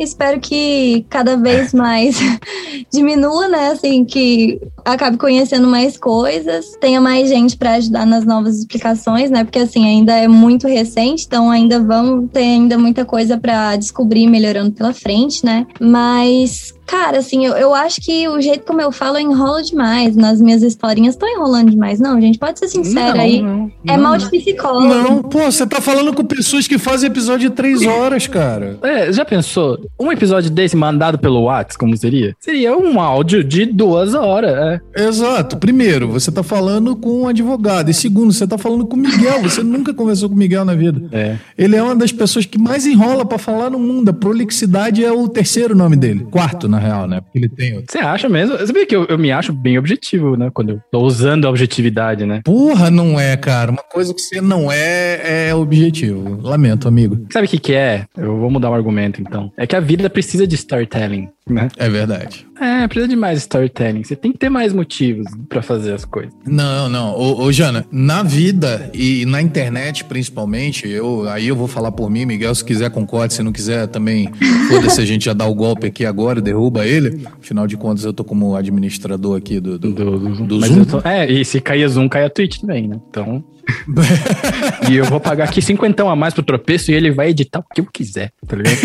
Espero que cada vez *laughs* mais *laughs* diminua, né? Assim, que acabe conhecendo mais coisas, tenha mais gente para ajudar nas novas explicações, né? Porque assim, ainda é muito recente, então ainda vamos ter ainda muita coisa para descobrir melhorando pela frente, né? Mas Cara, assim, eu, eu acho que o jeito como eu falo eu enrolo demais. Nas minhas historinhas, tô enrolando demais. Não, gente, pode ser sincero Não, aí. não, é não. mal de psicólogo. Não, pô, você tá falando com pessoas que fazem episódio de três *laughs* horas, cara. É, já pensou? Um episódio desse mandado pelo WhatsApp, como seria? Seria um áudio de duas horas, é. Exato. Primeiro, você tá falando com um advogado. E segundo, você tá falando com o Miguel. Você nunca conversou com o Miguel na vida. É. Ele é uma das pessoas que mais enrola pra falar no mundo. A prolixidade é o terceiro nome dele. Quarto, na real, né? Porque ele tem outro. Você acha mesmo? Você sabia que eu, eu me acho bem objetivo, né? Quando eu tô usando a objetividade, né? Porra, não é, cara. Uma coisa que você não é, é objetivo. Lamento, amigo. Sabe o que que é? Eu vou mudar o argumento, então. É que a vida precisa de storytelling, né? É verdade. É, precisa de mais storytelling. Você tem que ter mais motivos pra fazer as coisas. Não, não. Ô, ô, Jana, na vida e na internet, principalmente, eu, aí eu vou falar por mim, Miguel, se quiser concorde, se não quiser também, foda-se, a gente já dá o golpe aqui agora, derruba ele. Afinal de contas, eu tô como administrador aqui do, do, Do, do, Zoom. tô- é, e se cair Zoom, cai a Twitch também, né? Então. *laughs* e eu vou pagar aqui cinquentão a mais pro tropeço e ele vai editar o que eu quiser, tá ligado?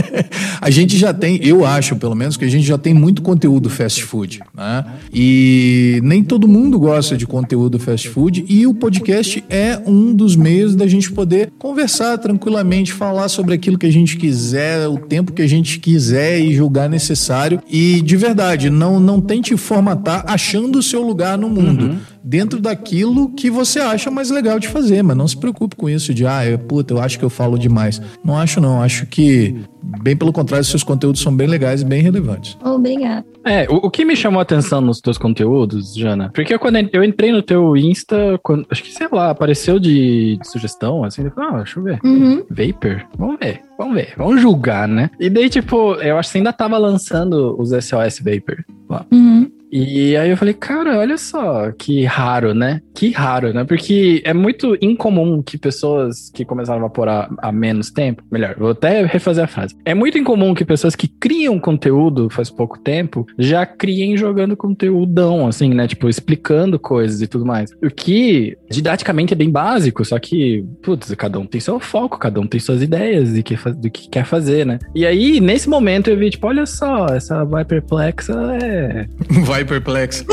*laughs* a gente já tem, eu acho pelo menos, que a gente já tem muito conteúdo fast food, né? E nem todo mundo gosta de conteúdo fast food e o podcast é um dos meios da gente poder conversar tranquilamente, falar sobre aquilo que a gente quiser, o tempo que a gente quiser e julgar necessário. E de verdade, não, não tente formatar achando o seu lugar no mundo. Dentro daquilo que você acha mais legal de fazer, mas não se preocupe com isso de, ah, eu, puta, eu acho que eu falo demais. Não acho, não. Acho que, bem pelo contrário, seus conteúdos são bem legais e bem relevantes. Obrigada. É, o, o que me chamou a atenção nos teus conteúdos, Jana, porque eu, quando eu entrei no teu Insta, quando- acho que, sei lá, apareceu de, de sugestão, assim, eu falei, ah, deixa eu ver. Uhum. Vapor? Vamos ver, vamos ver, vamos julgar, né? E daí, tipo, eu acho que você ainda tava lançando os SOS Vapor lá. Uhum. E aí eu falei, cara, olha só, que raro, né? Que raro, né? Porque é muito incomum que pessoas que começaram a vaporar há menos tempo, melhor, vou até refazer a frase. É muito incomum que pessoas que criam conteúdo faz pouco tempo já criem jogando conteúdão, assim, né? Tipo, explicando coisas e tudo mais. O que didaticamente é bem básico, só que, putz, cada um tem seu foco, cada um tem suas ideias e que do que quer fazer, né? E aí, nesse momento, eu vi, tipo, olha só, essa vai perplexa é Vai perplexo.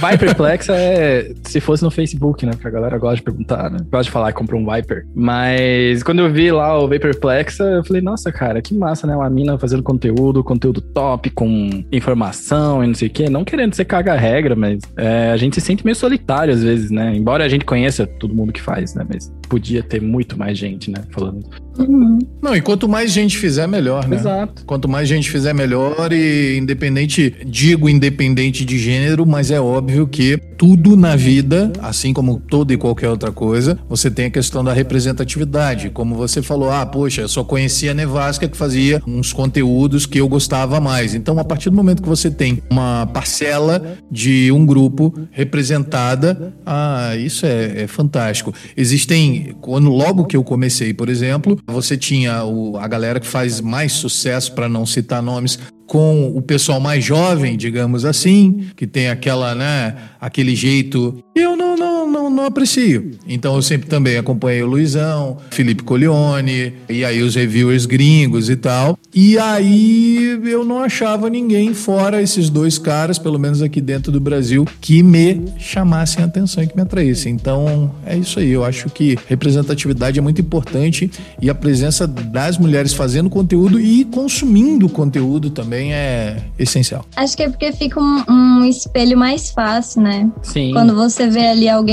Vai *laughs* perplexa é se fosse no Facebook, né? Porque a galera gosta de perguntar, né? Gosta de falar que comprou um Viper. Mas quando eu vi lá o Vaporplexa, eu falei, nossa, cara, que massa, né? Uma mina fazendo conteúdo, conteúdo top, com informação e não sei o quê. Não querendo ser caga-regra, mas é, a gente se sente meio solitário às vezes, né? Embora a gente conheça todo mundo que faz, né? Mas podia ter muito mais gente, né? Falando. Uhum. Não, e quanto mais gente fizer, melhor, né? Exato. Quanto mais gente fizer, melhor. E independente, digo independente de gênero, mas é óbvio que tudo na vida, assim como toda e qualquer outra coisa, você tem a questão da representatividade. Como você falou, ah, poxa, eu só conhecia a Nevasca que fazia uns conteúdos que eu gostava mais. Então, a partir do momento que você tem uma parcela de um grupo representada, ah, isso é, é fantástico. Existem, quando logo que eu comecei, por exemplo, você tinha o, a galera que faz mais sucesso, para não citar nomes, com o pessoal mais jovem, digamos assim, que tem aquela, né, aquele jeito. Eu não, não, não, não aprecio. Então eu sempre também acompanhei o Luizão, Felipe Colione, e aí os reviewers gringos e tal. E aí eu não achava ninguém fora esses dois caras, pelo menos aqui dentro do Brasil, que me chamassem a atenção e que me atraíssem. Então é isso aí. Eu acho que representatividade é muito importante e a presença das mulheres fazendo conteúdo e consumindo conteúdo também é essencial. Acho que é porque fica um, um espelho mais fácil, né? Sim. Quando você vê ali alguém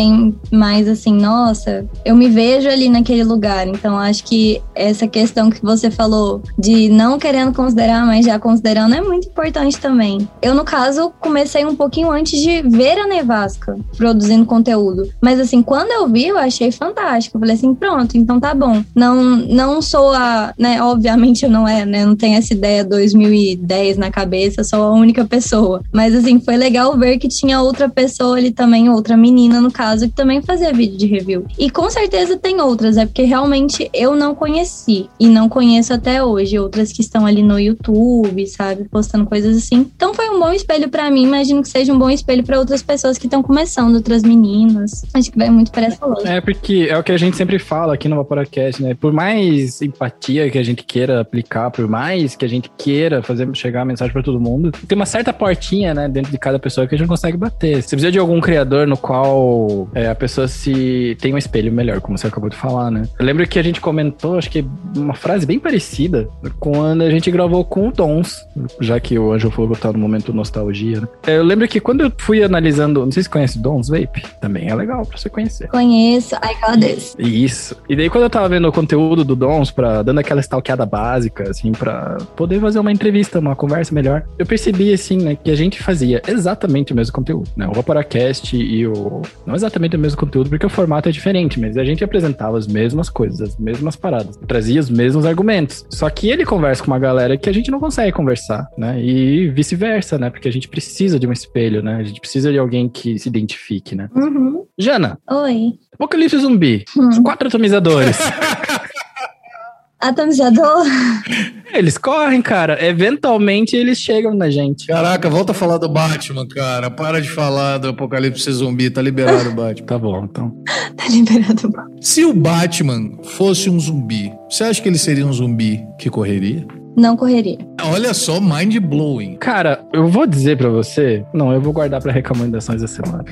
mais assim, nossa, eu me vejo ali naquele lugar. Então acho que essa questão que você falou de não querendo considerar, mas já considerando é muito importante também. Eu, no caso, comecei um pouquinho antes de ver a Nevasca produzindo conteúdo. Mas assim, quando eu vi, eu achei fantástico. Eu falei assim, pronto, então tá bom. Não, não sou a, né, obviamente eu não é, né? Não tenho essa ideia 2010 na cabeça, sou a única pessoa. Mas assim, foi legal ver que tinha outra pessoa ali também, outra menina no caso, que também fazia vídeo de review. E com certeza tem outras, é porque realmente eu não conheci e não conheço até hoje outras que estão ali no YouTube, sabe, postando coisas assim. Então foi um bom espelho para mim, imagino que seja um bom espelho para outras pessoas que estão começando, outras meninas. Acho que vai muito para essa lógica. É porque é o que a gente sempre fala aqui no Vaporacast, né? Por mais empatia que a gente queira aplicar, por mais que a gente queira fazer chegar a mensagem para todo mundo, tem uma certa portinha, né, dentro de cada pessoa que a gente não consegue bater. Você precisa de algum criador no qual é, a pessoa se tem um espelho melhor, como você acabou de falar, né? Eu lembro que a gente comentou, acho que uma frase bem parecida quando a gente gravou com o Dons, já que o Anjo Fogo tá no momento nostalgia, né? Eu lembro que quando eu fui analisando, não sei se conhece Dons Vape, também é legal pra você conhecer. Conheço, I got this. Isso. E daí quando eu tava vendo o conteúdo do Dons, pra, dando aquela stalkeada básica, assim, pra poder fazer uma entrevista, uma conversa melhor, eu percebi, assim, né, que a gente fazia exatamente o mesmo conteúdo, né? O Vaporacast e o... Não exatamente o mesmo conteúdo, porque o formato é diferente, mas a gente apresentava as mesmas coisas, as mesmas paradas, trazia os mesmos argumentos. Só que ele conversa com uma galera que a gente não consegue conversar, né? E vice-versa, né? Porque a gente precisa de um espelho, né? A gente precisa de alguém que se identifique, né? Uhum. Jana, Oi. Apocalipse Zumbi, os quatro atomizadores. *laughs* Atomizador? *laughs* eles correm, cara. Eventualmente eles chegam na gente. Caraca, volta a falar do Batman, cara. Para de falar do Apocalipse Zumbi. Tá liberado o Batman. *laughs* Tá bom, então. tá liberado. Se o Batman fosse um zumbi, você acha que ele seria um zumbi que correria? Não correria. Olha só, mind blowing. Cara, eu vou dizer pra você. Não, eu vou guardar pra recomendações da semana.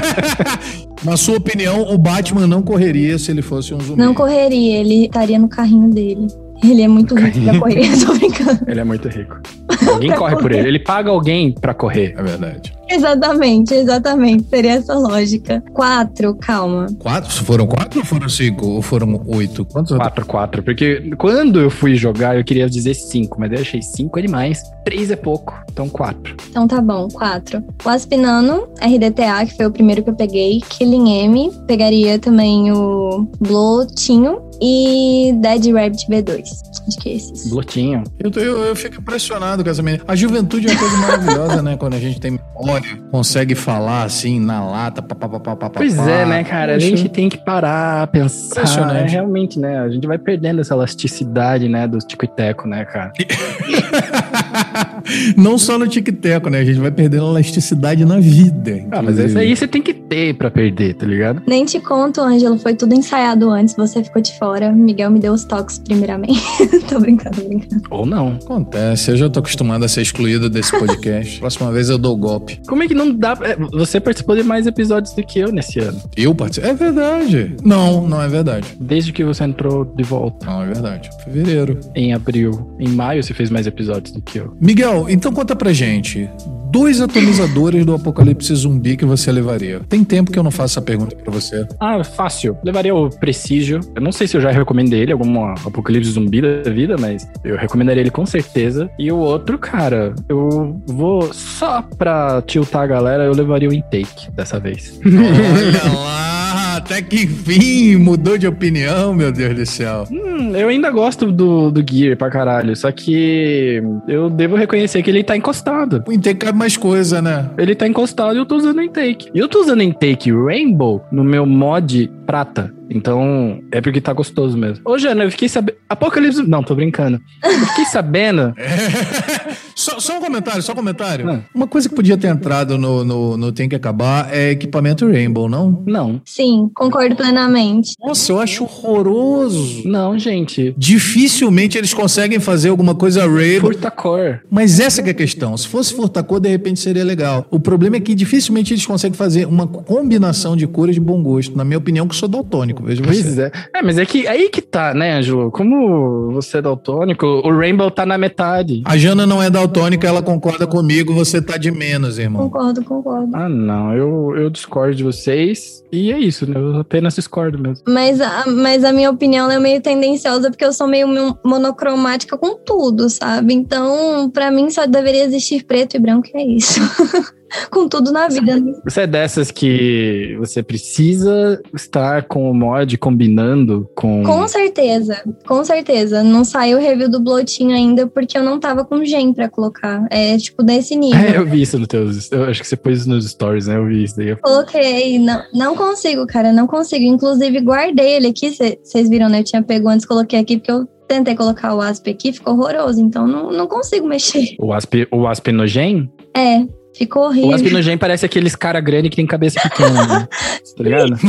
*laughs* Na sua opinião, o Batman não correria se ele fosse um zumbi? Não correria, ele estaria no carrinho dele. Ele é muito rico pra correr, *laughs* tô brincando. Ele é muito rico. Alguém corre por ele. Ele paga alguém pra correr. É verdade. Exatamente, exatamente. Seria essa lógica. Quatro, calma. Quatro? Foram quatro ou foram cinco? Ou foram oito? Quantos? Quatro, quatro. Porque quando eu fui jogar, eu queria dizer cinco, mas eu achei cinco é demais. Três é pouco. Então, quatro. Então tá bom, quatro. O Aspinano, RDTA, que foi o primeiro que eu peguei. Killing M. Pegaria também o Blotinho. E Dead Rabbit V2. Acho que é esses. Blotinho. Eu, eu, eu fico impressionado com essa menina. A juventude é uma coisa maravilhosa, né? Quando a gente tem memória, consegue falar assim, na lata, papapá. Pois é, né, cara? A gente tem que parar, pensar. Impressionante. É, realmente, né? A gente vai perdendo essa elasticidade, né, do tico e teco, né, cara? *laughs* *laughs* Não só no tic-teco, né? A gente vai perdendo elasticidade na vida. Ah, mas essa aí você tem que ter pra perder, tá ligado? Nem te conto, Ângelo, foi tudo ensaiado antes, você ficou de fora. Miguel me deu os toques primeiramente. *laughs* tô brincando, tô brincando. Ou não. Acontece, eu já tô acostumado a ser excluído desse podcast. *laughs* Próxima vez eu dou golpe. Como é que não dá. é, Você participou de mais episódios do que eu nesse ano. Eu participo? É verdade. Não, não é verdade. Desde que você entrou de volta. Não é verdade. Fevereiro. Em abril. Em maio você fez mais episódios do que eu. Miguel, então conta pra gente. dois atomizadores do apocalipse zumbi que você levaria? Tem tempo que eu não faço essa pergunta pra você. Ah, fácil. Levaria o Prestígio. Eu não sei se eu já recomendei ele, algum apocalipse zumbi da vida, mas eu recomendaria ele com certeza. E o outro, cara, eu vou só pra tiltar a galera, eu levaria o Intake dessa vez. *laughs* Olha lá, até que enfim mudou de opinião, meu Deus do céu. Hum, eu ainda gosto do, do Gear pra caralho, só que eu devo reconhecer que ele tá encostado. O Intake cabe mais coisa, né? Ele tá encostado e eu tô usando o Intake. E eu tô usando Intake Rainbow no meu mod prata. Então, é porque tá gostoso mesmo. Ô, Jana, eu fiquei sabendo. Apocalipse. Não, tô brincando. Eu fiquei sabendo. *laughs* só, só, um comentário, só um comentário. Uma coisa que podia ter entrado no, no, no Tem que Acabar é equipamento Rainbow, não? Não. Sim, concordo plenamente. Nossa, eu acho horroroso. Não, gente. Dificilmente eles conseguem fazer alguma coisa Rainbow. Furtacor. Mas essa é a questão. Se fosse Furtacor, de repente seria legal. O problema é que dificilmente eles conseguem fazer uma combinação de cores de bom gosto. Na minha opinião, que sou daltônico, veja você. Pois é. É, mas é que aí que tá, né, Ângelo? Como você é daltônico, o Rainbow tá na metade. A Jana não é daltônica, ela concorda comigo, você tá de menos, irmão. Concordo, concordo. Ah, não, eu, eu discordo de vocês. E é isso, né? Eu apenas discordo mesmo. Mas a, mas a minha opinião é meio tendenciosa porque eu sou meio monocromática com tudo, sabe? Então, para mim só deveria existir preto e branco e é isso. *laughs* com tudo na vida. Né? Você é dessas que você precisa estar com o mod combinando com. Com certeza, com certeza. Não saiu o review do Blotinho ainda porque eu não tava com gen pra colocar. É tipo desse *laughs* nível. É, eu vi isso no teus. Eu acho que você pôs nos stories, né? Eu vi isso daí. Coloquei. Não, não consigo, cara, não consigo. Inclusive, guardei ele aqui. Vocês viram, né? Eu tinha pego antes, coloquei aqui porque eu tentei colocar o ASP aqui, ficou horroroso, então não, não consigo mexer. O ASP, o ASP no gen? É, Ficou horrível. O Aspinogen parece aqueles cara grande que tem cabeça pequena, né? *laughs* tá ligado? *laughs*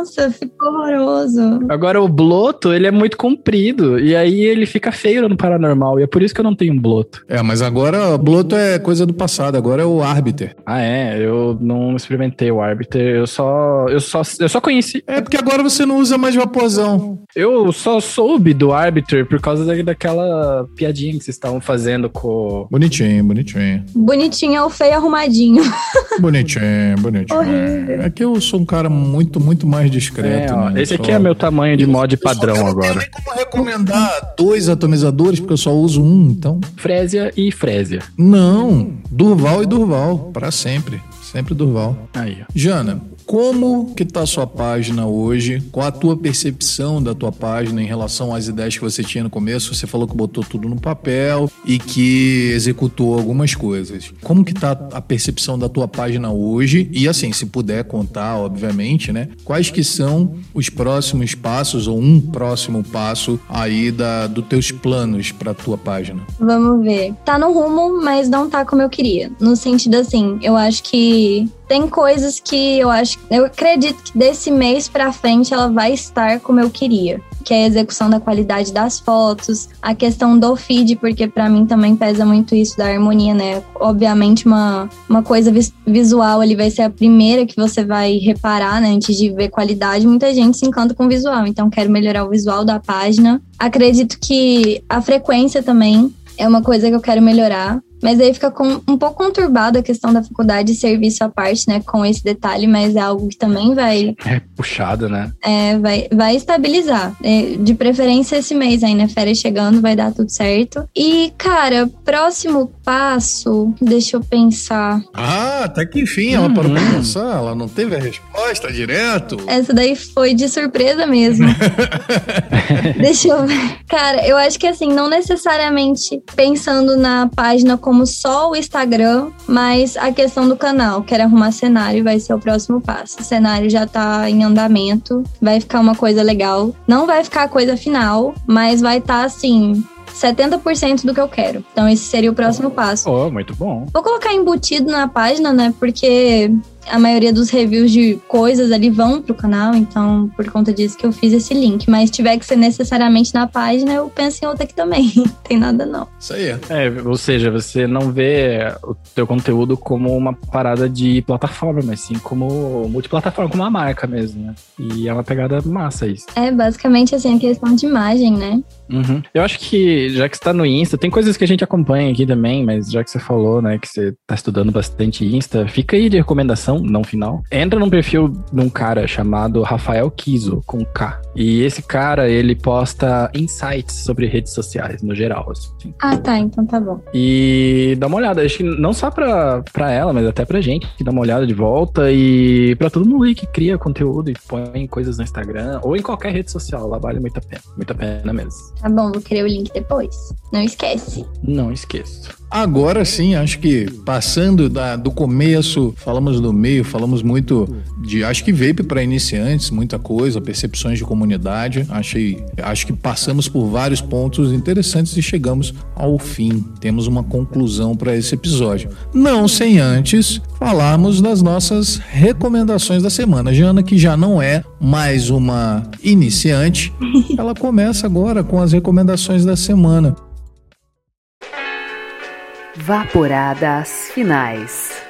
Nossa, ficou horroroso. Agora o bloto, ele é muito comprido e aí ele fica feio no paranormal e é por isso que eu não tenho bloto. É, mas agora bloto é coisa do passado, agora é o Arbiter. Ah, é, eu não experimentei o Arbiter, eu só eu só eu só conheci. É porque agora você não usa mais vaporzão. Eu só soube do Arbiter por causa daquela piadinha que vocês estavam fazendo com Bonitinho, bonitinho. Bonitinho é o feio arrumadinho. bonitinho, bonitinho. *laughs* Horrível. É que eu sou um cara muito muito mais discreto. É, ó, né? Esse aqui é meu tamanho de mod padrão eu agora. Não tem como recomendar dois atomizadores, porque eu só uso um, então. Frésia e Frésia. Não, Durval e Durval, para sempre. Sempre Durval. Aí, ó. Jana, como que tá a sua página hoje? Qual a tua percepção da tua página em relação às ideias que você tinha no começo? Você falou que botou tudo no papel e que executou algumas coisas. Como que tá a percepção da tua página hoje? E assim, se puder contar, obviamente, né? Quais que são os próximos passos ou um próximo passo aí da dos teus planos para tua página? Vamos ver. Tá no rumo, mas não tá como eu queria. No sentido assim, eu acho que tem coisas que eu acho, eu acredito que desse mês para frente ela vai estar como eu queria, que é a execução da qualidade das fotos, a questão do feed, porque para mim também pesa muito isso da harmonia, né? Obviamente uma, uma coisa visual ali vai ser a primeira que você vai reparar, né, antes de ver qualidade. Muita gente se encanta com visual, então quero melhorar o visual da página. Acredito que a frequência também é uma coisa que eu quero melhorar. Mas aí fica com, um pouco conturbado a questão da faculdade e serviço à parte, né? Com esse detalhe, mas é algo que também vai. É puxado, né? É, vai, vai estabilizar. É, de preferência esse mês aí, né? Férias chegando, vai dar tudo certo. E, cara, próximo passo, deixa eu pensar. Ah, até que enfim ela uhum. parou pra pensar. Ela não teve a resposta direto. Essa daí foi de surpresa mesmo. *laughs* deixa eu ver. Cara, eu acho que assim, não necessariamente pensando na página como como só o Instagram, mas a questão do canal, quero arrumar cenário, vai ser o próximo passo. O cenário já tá em andamento, vai ficar uma coisa legal. Não vai ficar a coisa final, mas vai estar tá, assim, 70% do que eu quero. Então, esse seria o próximo passo. Oh, muito bom. Vou colocar embutido na página, né? Porque a maioria dos reviews de coisas ali vão pro canal, então por conta disso que eu fiz esse link. Mas se tiver que ser necessariamente na página, eu penso em outra aqui também. *laughs* Tem nada não. Isso aí. É, ou seja, você não vê o teu conteúdo como uma parada de plataforma, mas sim como multiplataforma, como uma marca mesmo, né? E é uma pegada massa isso. É basicamente assim, a questão de imagem, né? Uhum. Eu acho que, já que você tá no Insta, tem coisas que a gente acompanha aqui também, mas já que você falou, né, que você tá estudando bastante Insta, fica aí de recomendação, não final. Entra num perfil de um cara chamado Rafael Kiso, com K. E esse cara, ele posta insights sobre redes sociais, no geral, assim. Ah, tá, então tá bom. E dá uma olhada, acho que não só pra, pra ela, mas até pra gente, que dá uma olhada de volta e pra todo mundo aí que cria conteúdo e põe coisas no Instagram ou em qualquer rede social, lá vale muito a pena, muito a pena mesmo. Tá bom, vou querer o link depois. Não esquece. Não esqueço. Agora sim, acho que passando da, do começo, falamos do meio, falamos muito de, acho que vape para iniciantes, muita coisa, percepções de comunidade. Achei, acho que passamos por vários pontos interessantes e chegamos ao fim. Temos uma conclusão para esse episódio. Não sem antes falarmos das nossas recomendações da semana. Jana, que já não é mais uma iniciante, *laughs* ela começa agora com as recomendações da semana. Vaporadas finais.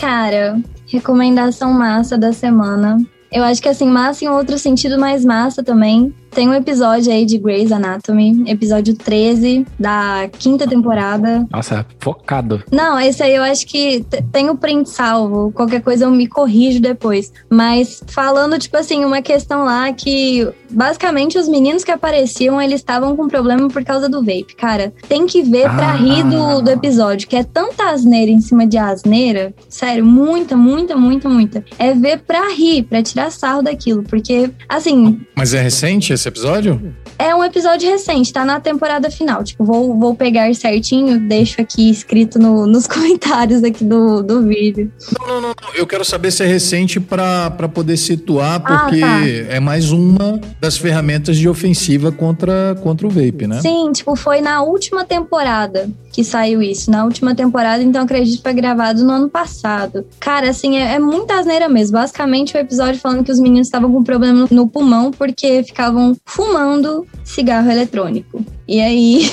Cara, recomendação massa da semana. Eu acho que assim, massa em outro sentido, mas massa também. Tem um episódio aí de Grey's Anatomy, episódio 13 da quinta temporada. Nossa, focado. Não, esse aí eu acho que tem o print salvo. Qualquer coisa eu me corrijo depois. Mas falando, tipo assim, uma questão lá que basicamente os meninos que apareciam, eles estavam com problema por causa do vape. Cara, tem que ver ah. pra rir do, do episódio, que é tanta asneira em cima de asneira. Sério, muita, muita, muita, muita. É ver pra rir, pra tirar sarro daquilo. Porque, assim. Mas é recente esse episódio? É um episódio recente, tá na temporada final. Tipo, vou, vou pegar certinho, deixo aqui escrito no, nos *laughs* comentários aqui do, do vídeo. Não, não, não, Eu quero saber se é recente para poder situar, ah, porque ah, tá. é mais uma das ferramentas de ofensiva contra, contra o vape, né? Sim, tipo, foi na última temporada que saiu isso, na última temporada, então acredito que foi gravado no ano passado. Cara, assim, é, é muita asneira mesmo. Basicamente, o episódio falando que os meninos estavam com problema no pulmão porque ficavam fumando cigarro eletrônico. E aí.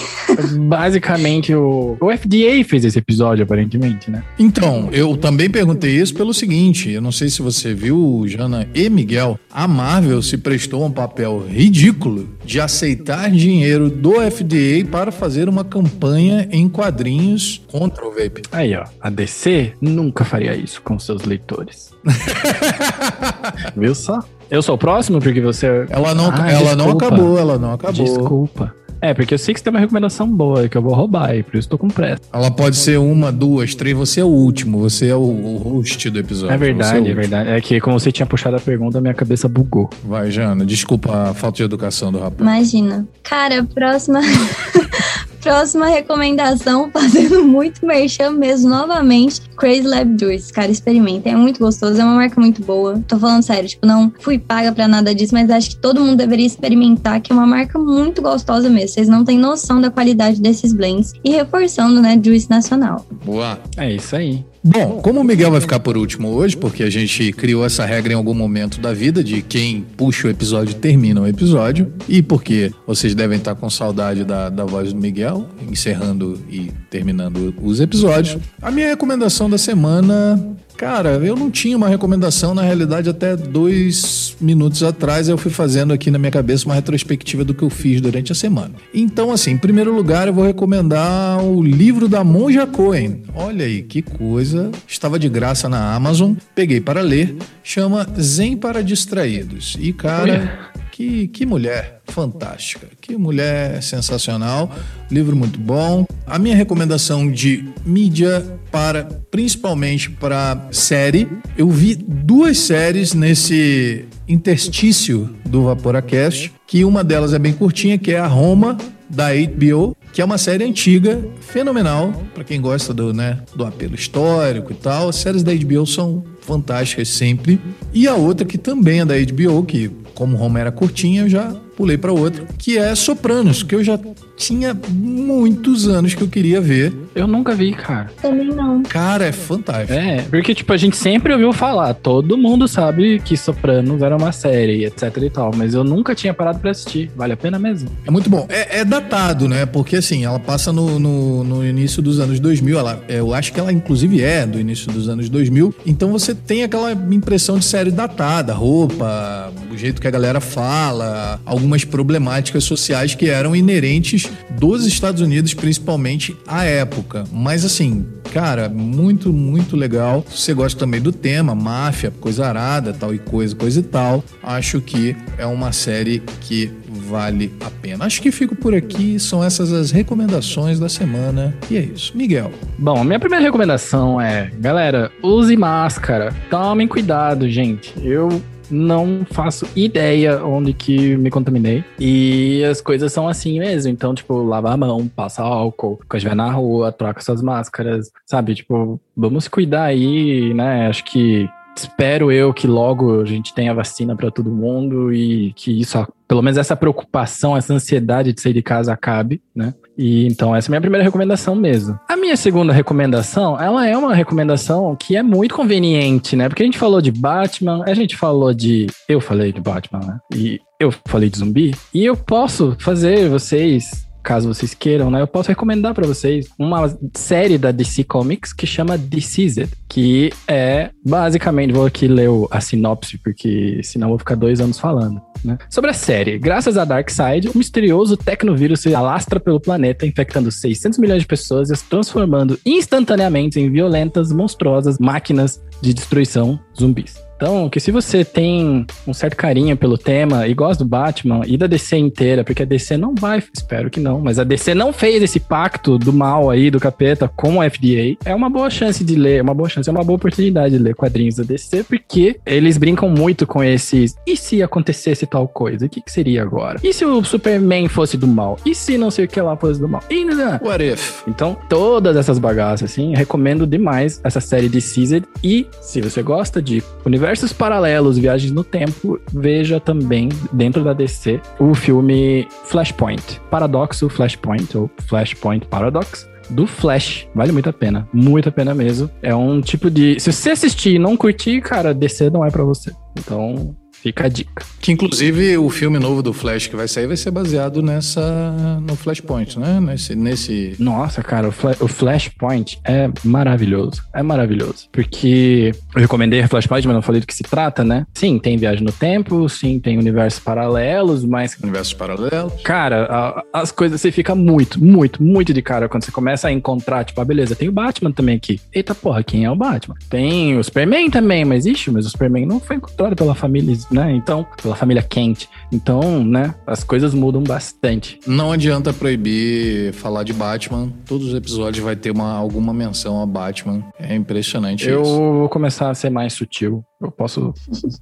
Basicamente, o, o FDA fez esse episódio, aparentemente, né? Então, eu também perguntei isso pelo seguinte: eu não sei se você viu, Jana e Miguel, a Marvel se prestou um papel ridículo de aceitar dinheiro do FDA para fazer uma campanha em quadrinhos contra o vape. Aí, ó, a DC nunca faria isso com seus leitores. *laughs* Viu só? Eu sou o próximo porque você. Ela não, ah, ela não acabou, ela não acabou. Desculpa. É, porque eu sei que você tem uma recomendação boa que eu vou roubar e por isso tô com pressa. Ela pode ser uma, duas, três, você é o último, você é o, o host do episódio. É verdade, é, é, verdade. É que como você tinha puxado a pergunta, minha cabeça bugou. Vai, Jana, desculpa a falta de educação do rapaz. Imagina. Cara, próxima. *laughs* Próxima recomendação, *laughs* fazendo muito merchan mesmo, novamente, Crazy Lab Juice. Cara, experimentem, é muito gostoso, é uma marca muito boa. Tô falando sério, tipo, não fui paga pra nada disso, mas acho que todo mundo deveria experimentar, que é uma marca muito gostosa mesmo. Vocês não têm noção da qualidade desses blends. E reforçando, né, Juice Nacional. Boa. É isso aí. Bom, como o Miguel vai ficar por último hoje, porque a gente criou essa regra em algum momento da vida de quem puxa o episódio termina o episódio, e porque vocês devem estar com saudade da, da voz do Miguel, encerrando e terminando os episódios, a minha recomendação da semana Cara, eu não tinha uma recomendação, na realidade, até dois minutos atrás eu fui fazendo aqui na minha cabeça uma retrospectiva do que eu fiz durante a semana. Então, assim, em primeiro lugar, eu vou recomendar o livro da Monja Cohen. Olha aí, que coisa. Estava de graça na Amazon, peguei para ler, chama Zen para Distraídos. E, cara. Que, que mulher fantástica, que mulher sensacional, livro muito bom. A minha recomendação de mídia para, principalmente para série, eu vi duas séries nesse interstício do Vaporacast, que uma delas é bem curtinha, que é a Roma da HBO, que é uma série antiga, fenomenal, para quem gosta do, né, do apelo histórico e tal. As séries da HBO são fantásticas sempre. E a outra que também é da HBO, que como Roma era curtinha, eu já pulei para outra, que é Sopranos, que eu já tinha muitos anos que eu queria ver. Eu nunca vi, cara. Também não. Cara, é fantástico. É, porque, tipo, a gente sempre ouviu falar, todo mundo sabe que Sopranos era uma série, etc e tal, mas eu nunca tinha parado pra assistir. Vale a pena mesmo. É muito bom. É, é datado, né? Porque assim, ela passa no, no, no início dos anos 2000. Ela, é, eu acho que ela, inclusive, é do início dos anos 2000. Então você tem aquela impressão de série datada, roupa, o jeito que a galera fala, algumas problemáticas sociais que eram inerentes dos Estados Unidos, principalmente à época. Mas assim, cara, muito, muito legal. Se você gosta também do tema, máfia, coisa arada, tal e coisa, coisa e tal, acho que é uma série que vale a pena. Acho que fico por aqui, são essas as recomendações da semana. E é isso. Miguel. Bom, minha primeira recomendação é, galera, use máscara. Tomem cuidado, gente. Eu não faço ideia onde que me contaminei. E as coisas são assim mesmo. Então, tipo, lava a mão, passa álcool, quando estiver na rua, troca suas máscaras, sabe? Tipo, vamos cuidar aí, né? Acho que espero eu que logo a gente tenha vacina para todo mundo e que isso, pelo menos essa preocupação, essa ansiedade de sair de casa acabe, né? E então essa é a minha primeira recomendação mesmo. A minha segunda recomendação, ela é uma recomendação que é muito conveniente, né? Porque a gente falou de Batman, a gente falou de, eu falei de Batman, né? E eu falei de zumbi, e eu posso fazer vocês caso vocês queiram, né? Eu posso recomendar para vocês uma série da DC Comics que chama Deceased, que é basicamente, vou aqui ler a sinopse, porque senão vou ficar dois anos falando. Né? Sobre a série, graças a Darkseid, um misterioso tecnovírus se alastra pelo planeta, infectando 600 milhões de pessoas e as transformando instantaneamente em violentas, monstruosas máquinas de destruição zumbis. Então, que se você tem um certo carinho pelo tema e gosta do Batman e da DC inteira, porque a DC não vai, espero que não, mas a DC não fez esse pacto do mal aí, do capeta, com a FDA, é uma boa chance de ler, é uma boa chance, é uma boa oportunidade de ler quadrinhos da DC, porque eles brincam muito com esses, e se acontecesse tal coisa, o que, que seria agora? E se o Superman fosse do mal? E se não sei o que lá fosse do mal? E, What if? Então, todas essas bagaças, assim, recomendo demais essa série de Caesar, e se você gosta de universo universos paralelos, viagens no tempo, veja também, dentro da DC, o filme Flashpoint. Paradoxo Flashpoint, ou Flashpoint Paradox do Flash. Vale muito a pena. Muito a pena mesmo. É um tipo de. Se você assistir e não curtir, cara, DC não é para você. Então, Fica a dica. Que inclusive o filme novo do Flash que vai sair vai ser baseado nessa no Flashpoint, né? Nesse, nesse... Nossa, cara, o, Fla o Flashpoint é maravilhoso. É maravilhoso. Porque eu recomendei o Flashpoint, mas não falei do que se trata, né? Sim, tem viagem no tempo, sim, tem universos paralelos, mas. Universos paralelos. Cara, a, as coisas você fica muito, muito, muito de cara quando você começa a encontrar, tipo, ah, beleza, tem o Batman também aqui. Eita porra, quem é o Batman? Tem o Superman também, mas ixi, mas o Superman não foi encontrado pela família né? Então, pela família Kent. Então, né, as coisas mudam bastante. Não adianta proibir falar de Batman. Todos os episódios vai ter uma, alguma menção a Batman. É impressionante Eu isso. vou começar a ser mais sutil. Eu posso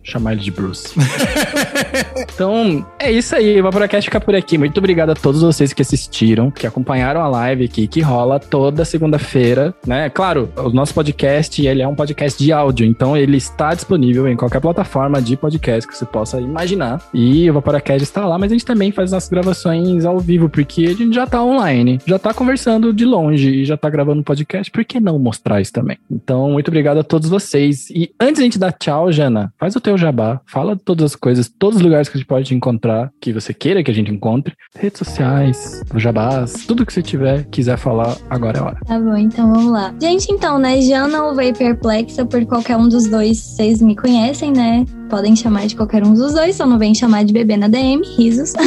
chamar ele de Bruce. *laughs* então, é isso aí. O Vaporacast fica por aqui. Muito obrigado a todos vocês que assistiram, que acompanharam a live aqui, que rola toda segunda-feira, né? Claro, o nosso podcast, ele é um podcast de áudio, então ele está disponível em qualquer plataforma de podcast que você possa imaginar. E o Vaporacast está lá, mas a gente também faz nossas gravações ao vivo, porque a gente já está online, já está conversando de longe e já está gravando podcast. Por que não mostrar isso também? Então, muito obrigado a todos vocês. E antes a gente dar tchau, Jana, faz o teu jabá, fala todas as coisas, todos os lugares que a gente pode encontrar, que você queira que a gente encontre, redes sociais, jabás, tudo que você tiver, quiser falar, agora é hora. Tá bom, então vamos lá. Gente, então, né, Jana ou Perplexa, por qualquer um dos dois, vocês me conhecem, né? Podem chamar de qualquer um dos dois, só não vem chamar de bebê na DM, risos. *laughs*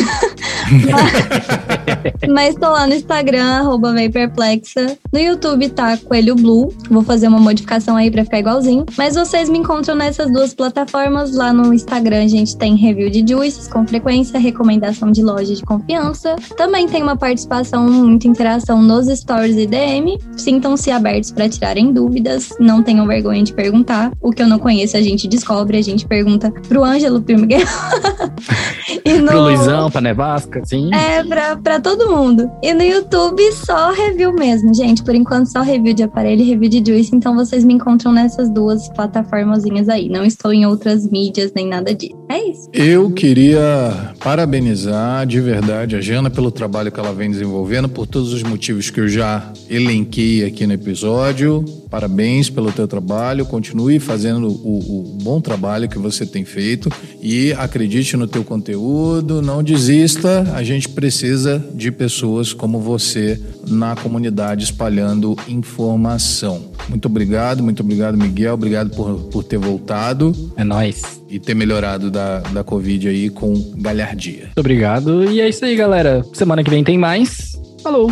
mas, tô lá no Instagram, arroba Perplexa. No YouTube tá Coelho Blue. Vou fazer uma modificação aí pra ficar igualzinho. Mas vocês me encontram nessas duas plataformas. Lá no Instagram a gente tem review de juices com frequência, recomendação de loja de confiança. Também tem uma participação, muita interação nos stories e DM. Sintam-se abertos para tirarem dúvidas. Não tenham vergonha de perguntar. O que eu não conheço a gente descobre, a gente pergunta pergunta pro Ângelo, pro Miguel. *laughs* e no... Pro Luizão, pra Nevasca, sim. É, pra, pra todo todo mundo. E no YouTube, só review mesmo, gente. Por enquanto, só review de aparelho e review de Juice. Então, vocês me encontram nessas duas plataformazinhas aí. Não estou em outras mídias nem nada disso. É isso. Eu queria parabenizar de verdade a Jana pelo trabalho que ela vem desenvolvendo, por todos os motivos que eu já elenquei aqui no episódio. Parabéns pelo teu trabalho. Continue fazendo o, o bom trabalho que você tem feito e acredite no teu conteúdo. Não desista. A gente precisa de pessoas como você na comunidade espalhando informação. Muito obrigado, muito obrigado, Miguel. Obrigado por, por ter voltado. É nóis. E ter melhorado da, da Covid aí com galhardia. Muito obrigado. E é isso aí, galera. Semana que vem tem mais. Falou.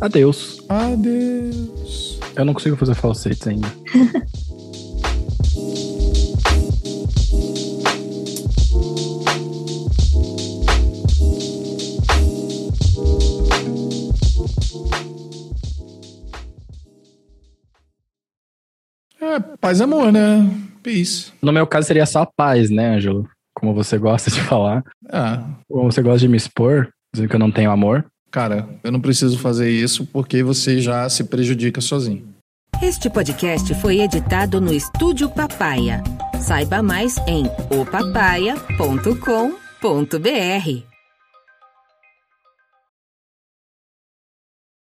Adeus. Adeus. Eu não consigo fazer falsetes ainda. É, paz e amor, né? Peace. No meu caso seria só paz, né, Ângelo? Como você gosta de falar. Ah, Como você gosta de me expor, dizendo que eu não tenho amor. Cara, eu não preciso fazer isso porque você já se prejudica sozinho. Este podcast foi editado no Estúdio Papaya. Saiba mais em opapaya.com.br.